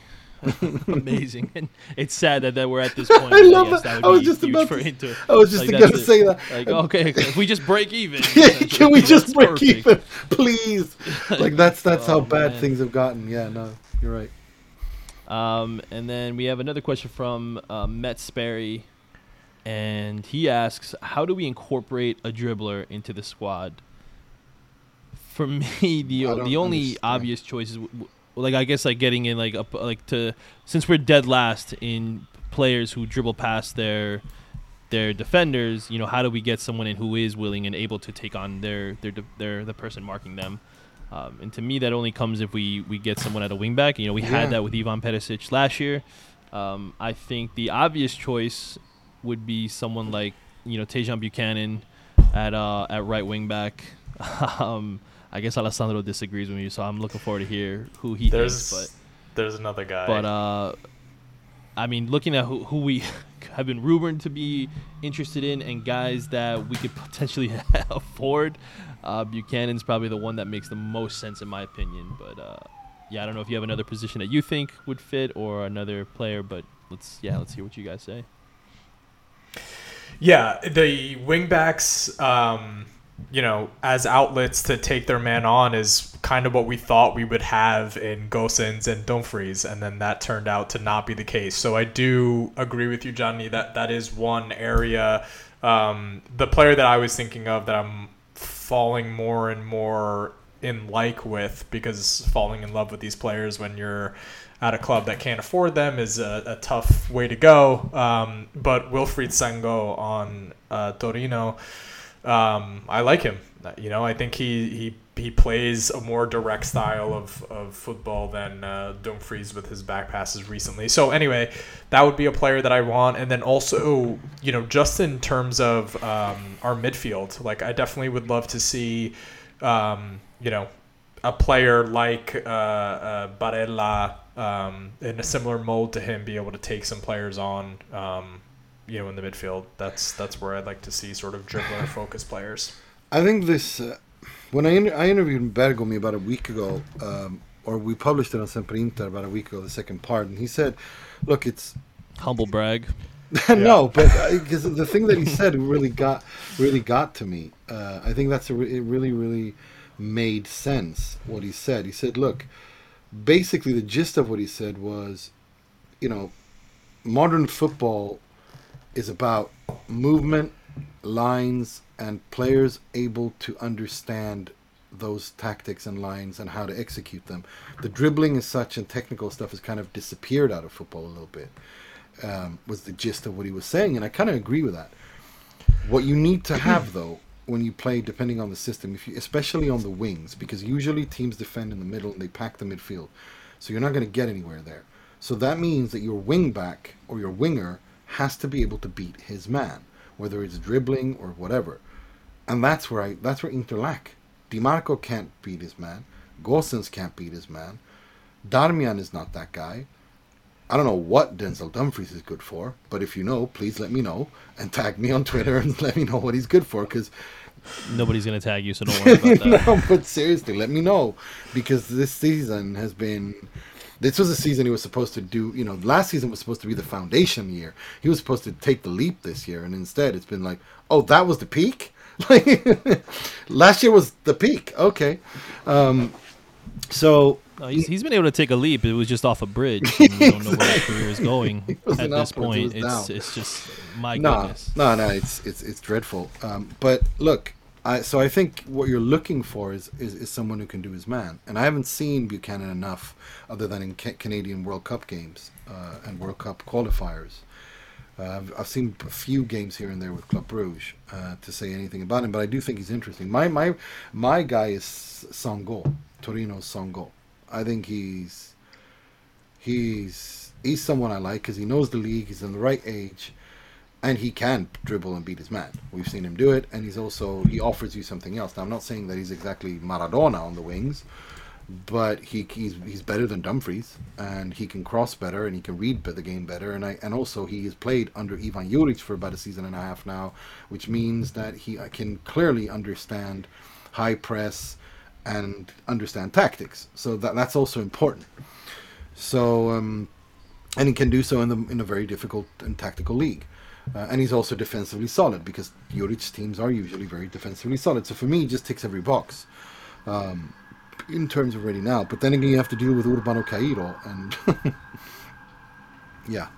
[laughs] amazing. And it's sad that, that we're at this [laughs] point. I love guess that. would I was just about to- Inter. I was just Like, gonna say that. Like, okay, okay, [laughs] if we just break even, can we just break perfect. even, please? Like that's that's oh, how Oh, bad man. things have gotten. Yeah, no, you're right. Um, and then we have another question from uh, Met Sperry, and he asks, "How do we incorporate a dribbler into the squad?" For [laughs] me, the the only understand. obvious choice is w- like I guess like getting in like up like to since we're dead last in players who dribble past their their defenders, you know, how do we get someone in who is willing and able to take on their their their the person marking them? Um, and to me, that only comes if we we get someone at a wingback. You know, we Yeah. had that with Ivan Perisic last year. Um, I think the obvious choice would be someone like you know Tajon Buchanan at uh, at right wing back. [laughs] um, I guess Alessandro disagrees with me, so I'm looking forward to hear who he There's thinks. But there's another guy. But but uh, I mean, looking at who, who we [laughs] have been rumored to be interested in and guys that we could [laughs] potentially afford, uh, Buchanan's probably the one that makes the most sense in my opinion. But uh, yeah, I don't know if you have another position that you think would fit or another player, but let's yeah, let's hear what you guys say. Yeah, the wingbacks, um, you know, as outlets to take their man on is kind of what we thought we would have in Gosens and Dumfries, and then that turned out to not be the case. So I do agree with you, Johnny, that that is one area. Um, the player that I was thinking of that I'm falling more and more in like with because falling in love with these players when you're at a club that can't afford them is a, a tough way to go. Um, but Wilfried Singo on uh, Torino, um, I like him. You know, I think he, he he plays a more direct style of, of football than uh, Dumfries with his back passes recently. So anyway, that would be a player that I want. And then also, you know, just in terms of um, our midfield, like I definitely would love to see, um, you know, a player like uh, uh, Barella um, in a similar mold to him be able to take some players on, um, you know, in the midfield. That's that's where I'd like to see sort of dribbler focused players. I think this. Uh, when I inter- I interviewed Bergomi about a week ago, um, or we published it on Sempre Inter about a week ago, the second part, and he said, "Look, it's Humble brag. [laughs] no, but because the thing that he said really got really got to me. Uh, I think that's a re- it really really made sense what he said. He said, "Look, basically the gist of what he said was, you know, modern football is about movement, lines, and players able to understand those tactics and lines and how to execute them. The dribbling and such and technical stuff has kind of disappeared out of football a little bit." Um, was the gist of what he was saying, and I kind of agree with that. What you need to have though when you play, depending on the system, if you, especially on the wings, because usually teams defend in the middle and they pack the midfield, so you're not going to get anywhere there. So that means that your wing back or your winger has to be able to beat his man, whether it's dribbling or whatever. And that's where I that's where Inter lack. Dimarco can't beat his man. Gosens can't beat his man. Darmian is not that guy. I don't know what Denzel Dumfries is good for, but if you know, please let me know and tag me on Twitter and [laughs] let me know what he's good for. Because Nobody's gonna tag you, so don't [laughs] worry about that. no, but seriously, let me know because this season has been. This was a season he was supposed to do. You know, last season was supposed to be the foundation year. He was supposed to take the leap this year, and instead, it's been like, oh, that was the peak. [laughs] Last year was the peak. Okay, um, so No, he's, he's been able to take a leap. It was just off a bridge. And we don't know where his career is [laughs] going at this upwards, it point. It's it's just my no, goodness. no, no, it's it's it's dreadful. Um, but look, I so I think what you're looking for is, is is someone who can do his man, and I haven't seen Buchanan enough, other than in ca- Canadian World Cup games uh, and World Cup qualifiers. Uh, I've, I've seen a few games here and there with Club Brugge uh, to say anything about him, but I do think he's interesting. My my my guy is Singo, Torino's Singo. I think he's he's he's someone I like because he knows the league. He's in the right age, and he can dribble and beat his man. We've seen him do it, and he's also he offers you something else. Now I'm not saying that he's exactly Maradona on the wings, but he he's he's better than Dumfries, and he can cross better, and he can read the game better, and I and also he has played under Ivan Juric for about a season and a half now, which means that he can clearly understand high press and understand tactics. So that that's also important. So um, and he can do so in the in a very difficult and tactical league. Uh, and he's also defensively solid because Juric's teams are usually very defensively solid. So for me, he just ticks every box um, in terms of ready now. But then again, you have to deal with Urbano Cairo, and [laughs] yeah.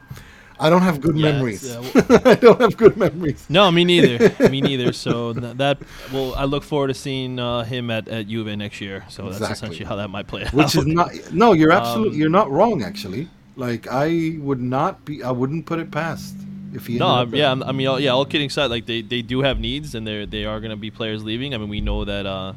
I don't have good Yeah, memories. uh, [laughs] I don't have good memories. No, me neither. me neither. So th- that well, I look forward to seeing uh, him at at Juve next year. So that's essentially how that might play out. Which is not. No, you're absolutely. Um, you're not wrong. Actually, like I would not be. I wouldn't put it past if he. No, I'm- yeah. I'm- I mean, all, yeah. All kidding aside, like they, they do have needs, and they they are going to be players leaving. I mean, we know that uh,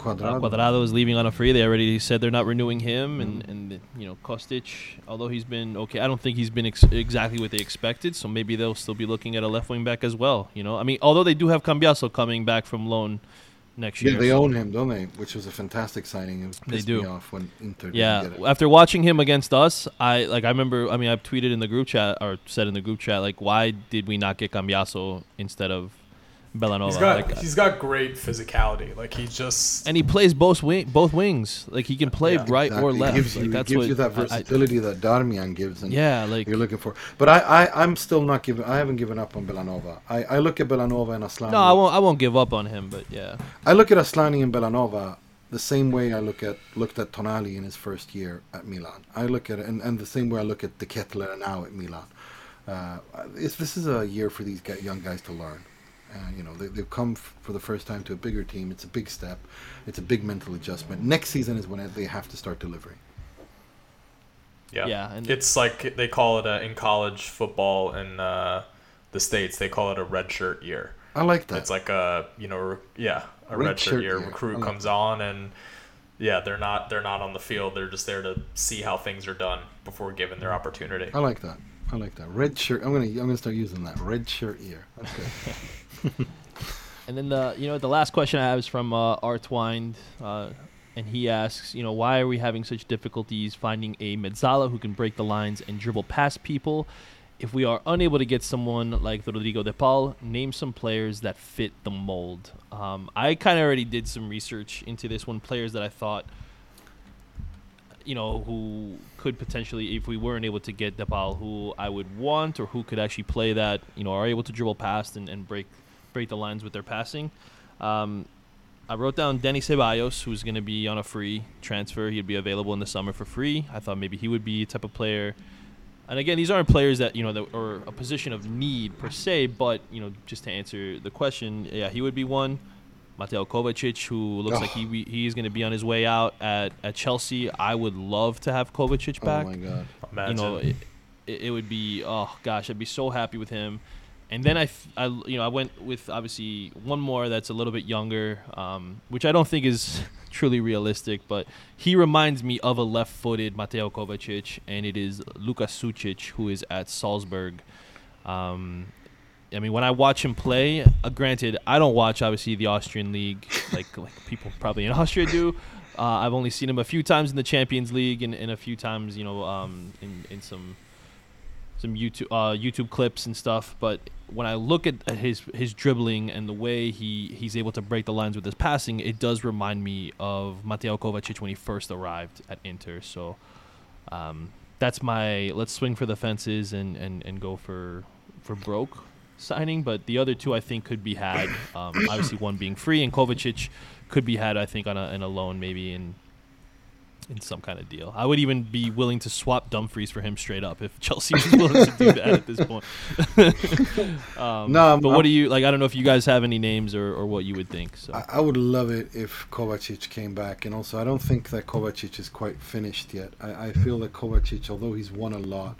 uh, Cuadrado. Cuadrado is leaving on a free. They already said they're not renewing him, and and you know Kostic, although he's been okay, I don't think he's been ex- exactly what they expected. So maybe they'll still be looking at a left wing back as well. You know, I mean, although they do have Cambiaso coming back from loan next Yeah, year. they so- own him, don't they? Which was a fantastic signing. It was They do. me off when Inter. Yeah, Didn't get it. after watching him against us, I like. I remember. I mean, I've tweeted in the group chat or said in the group chat, like, why did we not get Cambiaso instead of Bellanova? He's got Like, he's got great physicality. Like he just and he plays both wing, both wings. Like he can play Yeah, right or Exactly. It left. gives you, like it that's gives what you that I- I- versatility that Darmian gives. And yeah, like you're looking for. But I, I, I'm still not giving. I haven't given up on Bellanova. I, I look at Bellanova and Aslani. no, I won't. I won't give up on him. But yeah, I look at Aslani and Bellanova the same way I look at looked at Tonali in his first year at Milan. I look at it, and, and the same way I look at De Ketelaere now at Milan. Uh, this is a year for these guy, young guys to learn. Uh, you know, they, they've come f- for the first time to a bigger team. It's a big step. It's a big mental adjustment. Next season is when they have to start delivering. yeah. Yeah, and- it's like they call it a, in college football in uh, the states. They call it a red shirt year. I like that. It's like a you know re- yeah a Red red shirt shirt year. year. Recruit like comes on and yeah they're not they're not on the field. They're just there to see how things are done before given their opportunity. I like that. I like that. Red shirt. I'm gonna. I'm gonna start using that. Red shirt year. That's good. [laughs] [laughs] And then the you know the last question I have is from uh, Artwind, uh, and he asks, you know, why are we having such difficulties finding a Mezzala who can break the lines and dribble past people? If we are unable to get someone like Rodrigo De Paul, name some players that fit the mold. Um, I kind of already did some research into this one, players that I thought, you know, who could potentially, if we weren't able to get De Paul, who I would want or who could actually play that, you know, are able to dribble past and, and break break the lines with their passing. Um, I wrote down Dani Ceballos, who's going to be on a free transfer. He'd be available in the summer for free. I thought maybe he would be a type of player. And again, these aren't players that you know that are a position of need per se, but you know, just to answer the question, yeah, he would be one. Mateo Kovacic, who looks Oh. like he he's going to be on his way out at, at Chelsea. I would love to have Kovacic back Oh my god. Imagine. you know, it, it it would be oh gosh, I'd be so happy with him. And then I, f- I- you know, I went with obviously one more that's a little bit younger, um, which I don't think is [laughs] truly realistic, but he reminds me of a left-footed Mateo Kovacic, and it is Lukas Sucic, who is at Salzburg. Um, I mean, when I watch him play, uh, granted, I don't watch obviously the Austrian league [laughs] like like people probably in [laughs] Austria do. Uh, I've only seen him a few times in the Champions League and, and a few times, you know, um, in in some some YouTube uh, YouTube clips and stuff. But when I look at his his dribbling and the way he he's able to break the lines with his passing, it does remind me of Mateo Kovacic when he first arrived at Inter. So um, that's my let's swing for the fences and, and, and go for for broke signing. But the other two I think could be had. Um, obviously, one being free and Kovacic could be had. I think on a in a loan maybe in in some kind of deal. I would even be willing to swap Dumfries for him straight up if [laughs] Chelsea was willing to do that at this point. [laughs] um, No, I'm- but I'm- what do you like? I don't know if you guys have any names or, or what you would think. So I, I would love it if Kovacic came back, and also I don't think that Kovacic is quite finished yet. I, I feel that Kovacic, although he's won a lot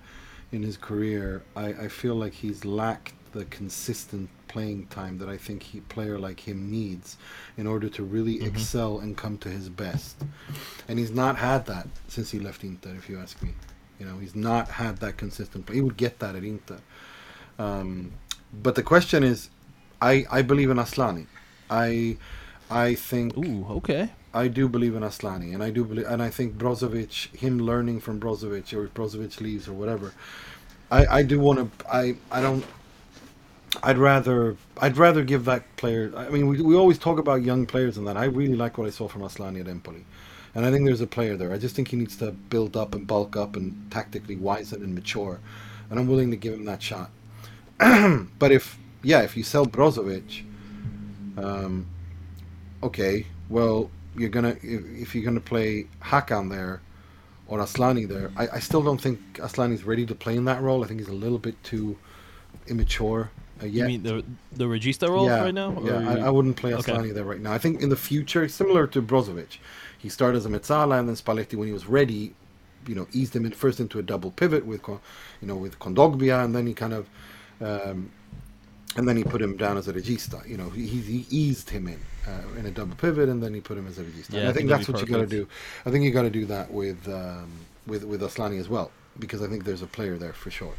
in his career, I, I feel like he's lacked the consistent playing time that I think he player like him needs in order to really excel and come to his best. And he's not had that since he left Inter, if you ask me. You know, he's not had that consistent play. He would get that at Inter. Um, but the question is, I, I believe in Aslani. I I think ooh, okay. I do believe in Aslani, and I do believe, and I think Brozovic, him learning from Brozovic, or if Brozovic leaves or whatever, I I do want to. I I don't. I'd rather I'd rather give that player. I mean, we we always talk about young players and that. I really like what I saw from Aslani at Empoli, and I think there's a player there. I just think he needs to build up and bulk up and tactically wisen and mature, and I'm willing to give him that shot. [clears throat] but if yeah, if you sell Brozovic, um, okay, well you're gonna if, if you're gonna play Hakan there, or Aslani there. I, I still don't think Aslani's ready to play in that role. I think he's a little bit too immature uh, You mean the the Regista role yeah, right now? Yeah, or- I, I wouldn't play Okay. There right now. I think in the future, similar to Brozovic, he started as a Mezzala, and then Spalletti, when he was ready, you know, eased him in first into a double pivot with, you know, with Kondogbia, and then he kind of, um, and then he put him down as a regista. You know, he, he eased him in uh, in a double pivot, and then he put him as a regista. Yeah, and I think that's what you got to do. I think you got to do that with um, with with Aslani as well, because I think there's a player there for sure.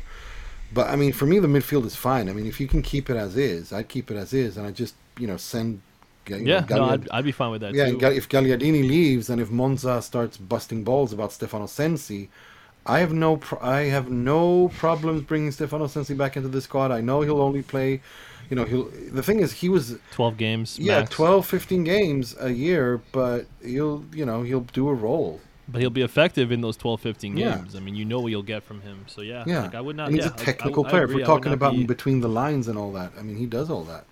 But I mean, for me, the midfield is fine. I mean, if you can keep it as is, I'd keep it as is, and I just you know send. you know, Yeah, no, I'd, I'd be fine with that yeah, too. if Gagliardini leaves and if Monza starts busting balls about Stefano Sensi, I have no pro- I have no problems bringing Stefano Sensi back into the squad. I know he'll only play, you know, he'll. The thing is, he was Twelve games. yeah, max. 12, 15 games a year, but he'll you know he'll do a role. But he'll be effective in those 12, 15 Yeah. games. I mean, you know what you'll get from him. So yeah, Yeah, like, I would not. and he's yeah, a technical would- I player. if we're talking about be- between the lines and all that, I mean, he does all that.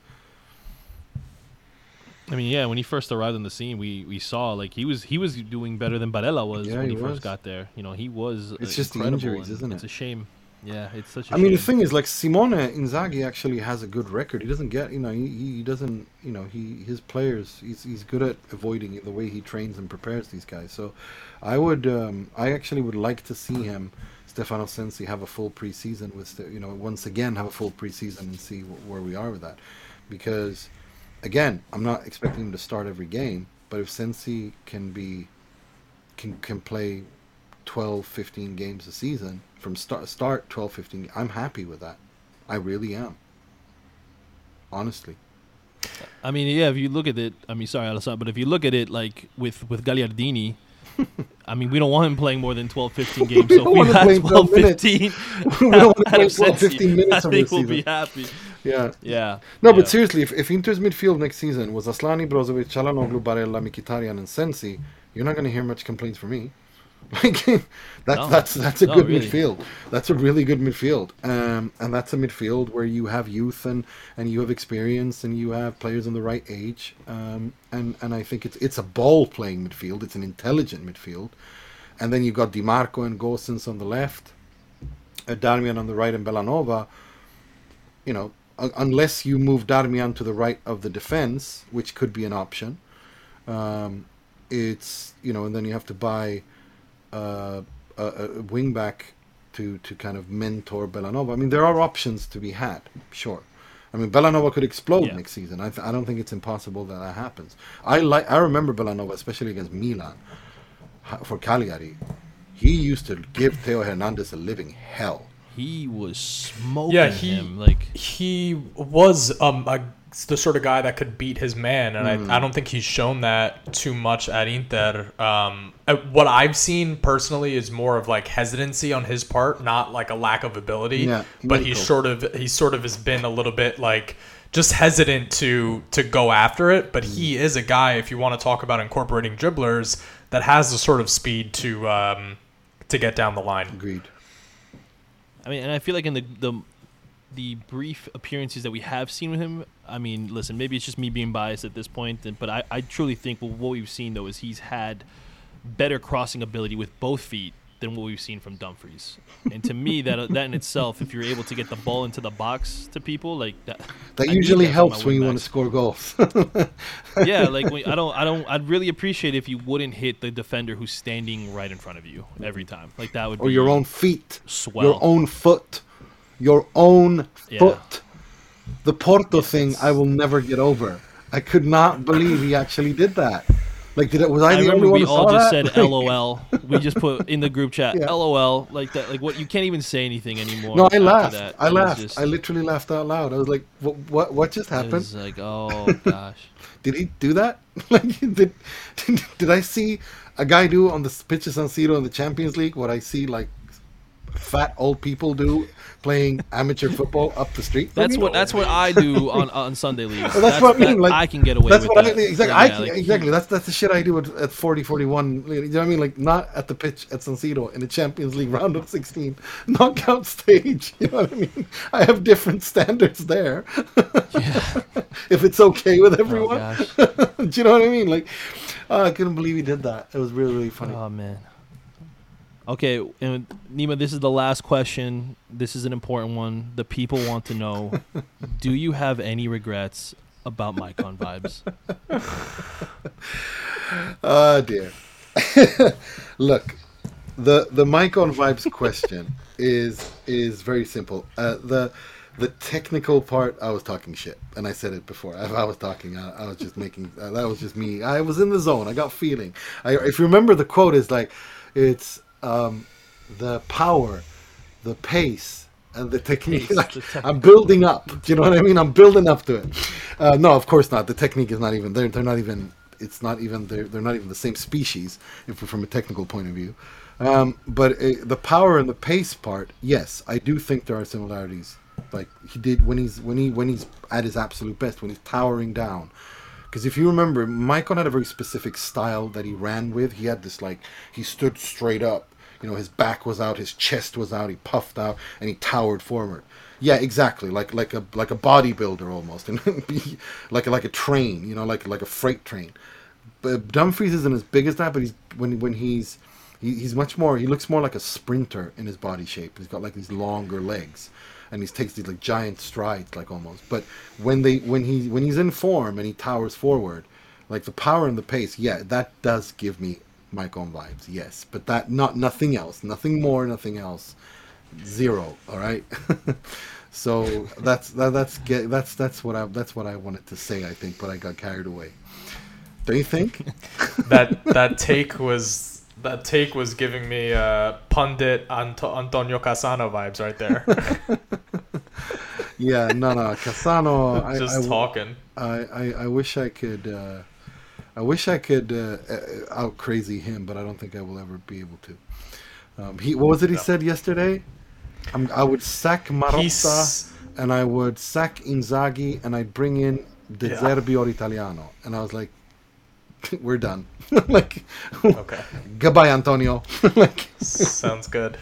I mean, yeah, when he first arrived on the scene, we, we saw like he was he was doing better than Barella was Yeah, when he, he first got there. You know, he was. uh, It's just the injuries, isn't it? It's a shame. Yeah, it's such. a I mean, the thing is, like Simone Inzaghi actually has a good record. He doesn't get, you know, he, he doesn't, you know, he his players, he's he's good at avoiding the way he trains and prepares these guys. So, I would, um, I actually would like to see him, Stefano Sensi, have a full preseason with, you know, once again have a full preseason and see wh- where we are with that, because, again, I'm not expecting him to start every game, but if Sensi can be, can can play 12, 15 games a season from start start 12, 15. I'm happy with that. I really am. Honestly. I mean, yeah, if you look at it, I mean, sorry, Alessandro, but if you look at it like with with Gagliardini, [laughs] I mean, we don't want him playing more than 12, 15 games. We So don't if we had playing 12, 12 minutes. 15 [laughs] We don't want [laughs] playing of 12, Sensi, 15 minutes I think we'll be happy. Yeah. Yeah. No, yeah. but seriously, if, if Inter's midfield next season was Aslani, Brozovic, Calhanoglu, Barella, Mkhitaryan, and Sensi, you're not going to hear much complaints from me. Like that's No. that's that's a No, good really. midfield. That's a really good midfield, um, and that's a midfield where you have youth and, and you have experience and you have players in the right age. Um, and and I think it's it's a ball playing midfield. It's an intelligent midfield, and then you've got Dimarco and Gosens on the left, uh, Darmian on the right, and Bellanova. you know, un- unless you move Darmian to the right of the defense, which could be an option, um, it's you know, and then you have to buy uh, a, a wing back to to kind of mentor Bellanova. I mean, there are options to be had, sure. I mean, Bellanova could explode Yeah. next season. I, th- I don't think it's impossible that that happens. I like. I remember Bellanova, especially against Milan for Cagliari. He used to give Theo Hernandez a living hell. he was smoking Yeah, he- him like he was um a, the sort of guy that could beat his man, and I, I don't think he's shown that too much at Inter. Um, uh, what I've seen personally is more of like hesitancy on his part, not like a lack of ability. Yeah, but mental. he's sort of he sort of has been a little bit like just hesitant to to go after it. But he is a guy, if you want to talk about incorporating dribblers, that has the sort of speed to um, to get down the line. Agreed. I mean, and I feel like in the the the brief appearances that we have seen with him, I mean, listen, maybe it's just me being biased at this point, but I, I truly think what we've seen though is he's had better crossing ability with both feet than what we've seen from Dumfries. And to me, that that in itself, if you're able to get the ball into the box to people like that, That I usually from helps when you want to score goals. [laughs] yeah, like when, I don't, I don't, I'd really appreciate if you wouldn't hit the defender who's standing right in front of you every time. Like that would or be your own feet, swell. your own foot, your own Yeah. foot. The Porto thing, I will never get over. I could not believe he actually did that. Like, did it? Was I, I the remember only one we who all just that? said LOL. We just put in the group chat [laughs] Yeah. LOL like that. Like what? You can't even say anything anymore. no, I laughed. That. I It laughed. just- I literally laughed out loud. I was like, "What? What, what just it happened? was like, oh [laughs] gosh. Did he do that? [laughs] like, did, did did I see a guy do on the pitch of San Siro in the Champions League what I see like fat old people do playing amateur football up the street? That's what that's what I do on on Sunday leagues. Well, that's, what I mean. Like I can get away that's with what that. I, exactly. Yeah, I can, like, exactly. That's that's the shit I do at, at 40, 41. You know what I mean? Like not at the pitch at San Siro in the Champions League round of sixteen knockout stage. [laughs] You know what I mean? I have different standards there. [laughs] if it's okay with Oh everyone, gosh. [laughs] do you know what I mean? Like, oh, I couldn't believe he did that. It was really really funny. Oh man. Okay, and Nima, this is the last question. This is an important one. The people want to know: [laughs] Do you have any regrets about Maicon vibes? [laughs] Oh dear. [laughs] Look, the the Maicon vibes question is is very simple. Uh, the the technical part, I was talking shit, and I said it before. I, I was talking, I, I was just making. Uh, that was just me. I was in the zone. I got feeling. I, if you remember, the quote is like, it's um, the power, the pace, and the technique. Pace, Like, the I'm building up. Do you know what I mean? I'm building up to it. Uh, no, of course not. The technique is not even. They're they're not even. It's not even. They're they're not even the same species, if we're from a technical point of view. Um, but uh, the power and the pace part, yes, I do think there are similarities. Like he did when he's when he when he's at his absolute best, when he's towering down. Because if you remember, Maicon had a very specific style that he ran with. He had this like he stood straight up. You know, his back was out, his chest was out, he puffed out, and he towered forward. Yeah, exactly, like like a like a bodybuilder almost, [laughs] and like like a train. You know, like like a freight train. But Dumfries isn't as big as that, but he's when when he's he, he's much more. He looks more like a sprinter in his body shape. He's got like these longer legs, and he takes these like giant strides, like almost. But when they when he when he's in form and he towers forward, like the power and the pace, yeah, that does give me Maicon vibes. Yes, but that not nothing else, nothing more, nothing else. Zero. All right. [laughs] so that's that, that's get that's that's what I that's what I wanted to say. I think, but I got carried away. Don't you think? [laughs] that that take was that take was giving me uh, pundit Anto- Antonio Cassano vibes right there. [laughs] Yeah, no, no, Cassano. I, Just I, talking. I, I, I wish I could. Uh, I wish I could uh, uh, out crazy him, but I don't think I will ever be able to. Um, he, what was it he No. said yesterday? I'm, I would sack Marotta He's and I would sack Inzaghi and I'd bring in De Yeah. Zerbi or Italiano, and I was like, [laughs] we're done. [laughs] like, okay. goodbye, Antonio. [laughs] like, Sounds good.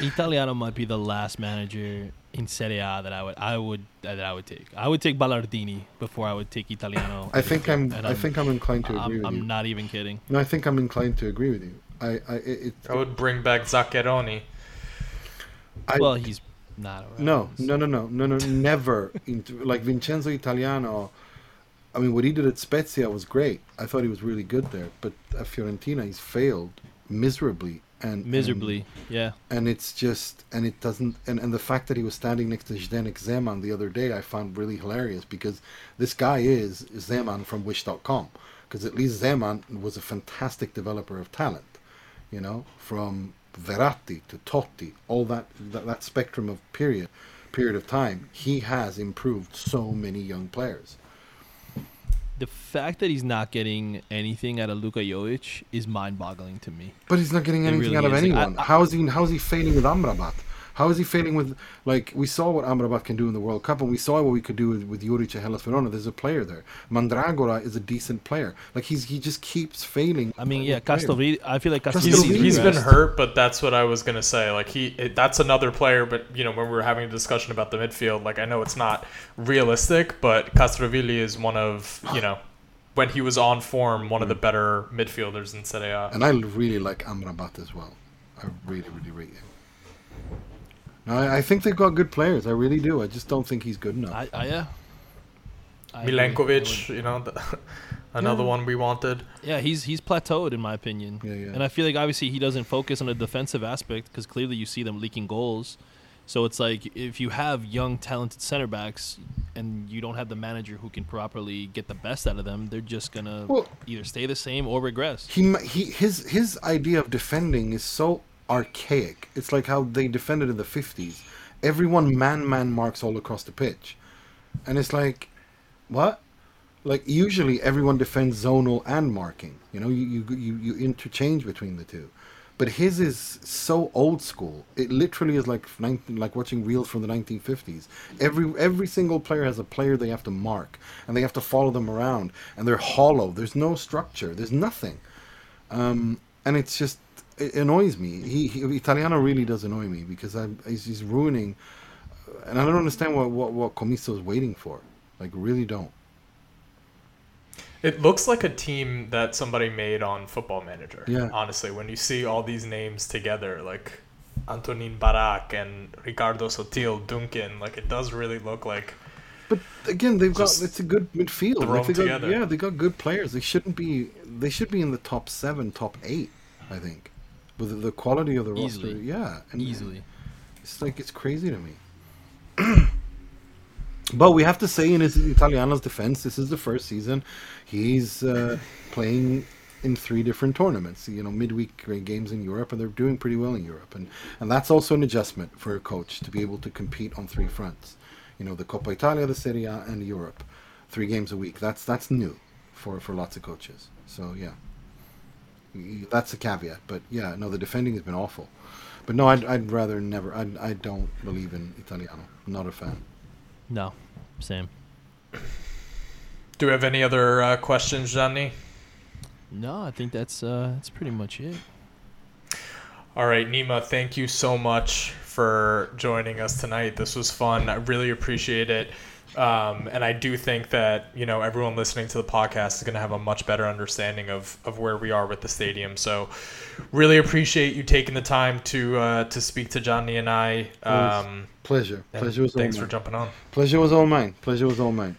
Italiano might be the last manager in Serie A that I would I would that I would take. I would take Ballardini before I would take Italiano. I think I'm. And I think I'm inclined to agree I'm, with I'm you. not even kidding. No, I think I'm inclined to agree with you. I, I, it, it, I would bring back Zaccheroni. I- well, he's not. Around. No, no, no, no, no, no, never. Into, like Vincenzo Italiano, I mean, what he did at Spezia was great. I thought he was really good there. But at Fiorentina, he's failed miserably. And miserably. yeah. And, and it's just, and it doesn't, and, and the fact that he was standing next to Zdenek Zeman the other day, I found really hilarious because this guy is Zeman from Wish.com. Because at least Zeman was a fantastic developer of talent, you know, from Verratti to Totti, all that, that that spectrum of period period of time, he has improved so many young players. The fact that he's not getting anything out of Luka Jovic is mind-boggling to me. But he's not getting anything really out of is. Like, I- anyone. I- how is he? How is he failing with Amrabat? How is he failing with like we saw what Amrabat can do in the World Cup, and we saw what we could do with, with Juric at Hellas Verona. There's a player there. Mandragora is a decent player. Like he's he just keeps failing. I mean, yeah, with players. Castrovilli. I feel like He's, Castrovilli's he's been hurt, but that's what I was gonna say. Like he, it, that's another player. But you know, when we were having a discussion about the midfield, like I know it's not realistic, but Castrovilli is one of you know, when he was on form, one of the hmm. better midfielders in Serie A. And I really like Amrabat as well. I really, really rate him. No, I, I think they've got good players. I really do. I just don't think he's good enough. I, I yeah. I. Milenkovic, you know, the, [laughs] another Yeah. one we wanted. Yeah, he's he's plateaued in my opinion. Yeah, yeah. And I feel like obviously he doesn't focus on the defensive aspect because clearly you see them leaking goals. So it's like if you have young talented center backs and you don't have the manager who can properly get the best out of them, they're just gonna Well- either stay the same or regress. he he his his idea of defending is so archaic. It's like how they defended in the fifties. Everyone man man marks all across the pitch, and it's like, what? Like usually everyone defends zonal and marking. You know, you you you, you interchange between the two. But his is so old school. It literally is like 19, like watching reels from the 1950s. Every every single player has a player they have to mark, and they have to follow them around, and they're hollow. There's no structure. There's nothing, um, and it's just it annoys me. He, he Italiano really does annoy me because I'm, he's, he's ruining, and I don't understand what what what Commisso is waiting for. Like really don't. It looks like a team that somebody made on Football Manager. Yeah. Honestly, when you see all these names together, like Antonin Barak and Riccardo Sottil, Duncan, like it does really look like. But again, they've got it's a good midfield. Like, they got, together. yeah, they got good players. They shouldn't be. They should be in the top seven, top eight. I think, with the- quality of the Easily. roster. Yeah, and Easily. It's like it's crazy to me. [clears throat] but we have to say, in his Italiano's defense, this is the first season he's uh, playing in three different tournaments. You know, midweek games in Europe, and they're doing pretty well in Europe, and and that's also an adjustment for a coach to be able to compete on three fronts. You know, the Coppa Italia, the Serie A, and Europe, three games a week. That's that's new for for lots of coaches. So yeah, that's a caveat. But yeah, no, the defending has been awful. But no, I'd, I'd rather never. I I don't believe in Italiano. I'm not a fan. No, same. Do we have any other uh, questions, Gianni? No, I think that's uh, that's pretty much it. All right, Nima, thank you so much for joining us tonight. This was fun. I really appreciate it. Um, and I do think that, you know, everyone listening to the podcast is going to have a much better understanding of, of where we are with the stadium. So really appreciate you taking the time to uh, to speak to Johnny and I. Um, Pleasure. Pleasure was all thanks for jumping on. Pleasure was all mine. Pleasure was all mine.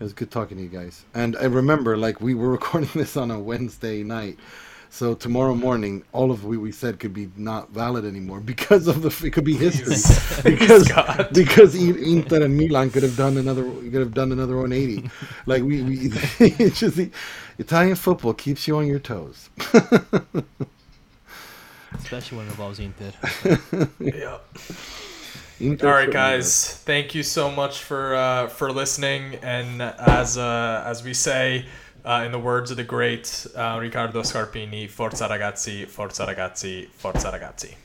It was good talking to you guys. And I remember, like, we were [laughs] recording this on a Wednesday night. So tomorrow morning, all of what we said could be not valid anymore because of the. It could be history [laughs] because God. because Inter and Milan could have done another could have done another 180. [laughs] like we, we [laughs] it's just the Italian football keeps you on your toes. Especially when it involves Inter. Yeah. Inter All right, football. guys. Thank you so much for uh, for listening. And as uh, as we say, uh, in the words of the great uh, Riccardo Scarpini, Forza ragazzi, forza ragazzi, forza ragazzi.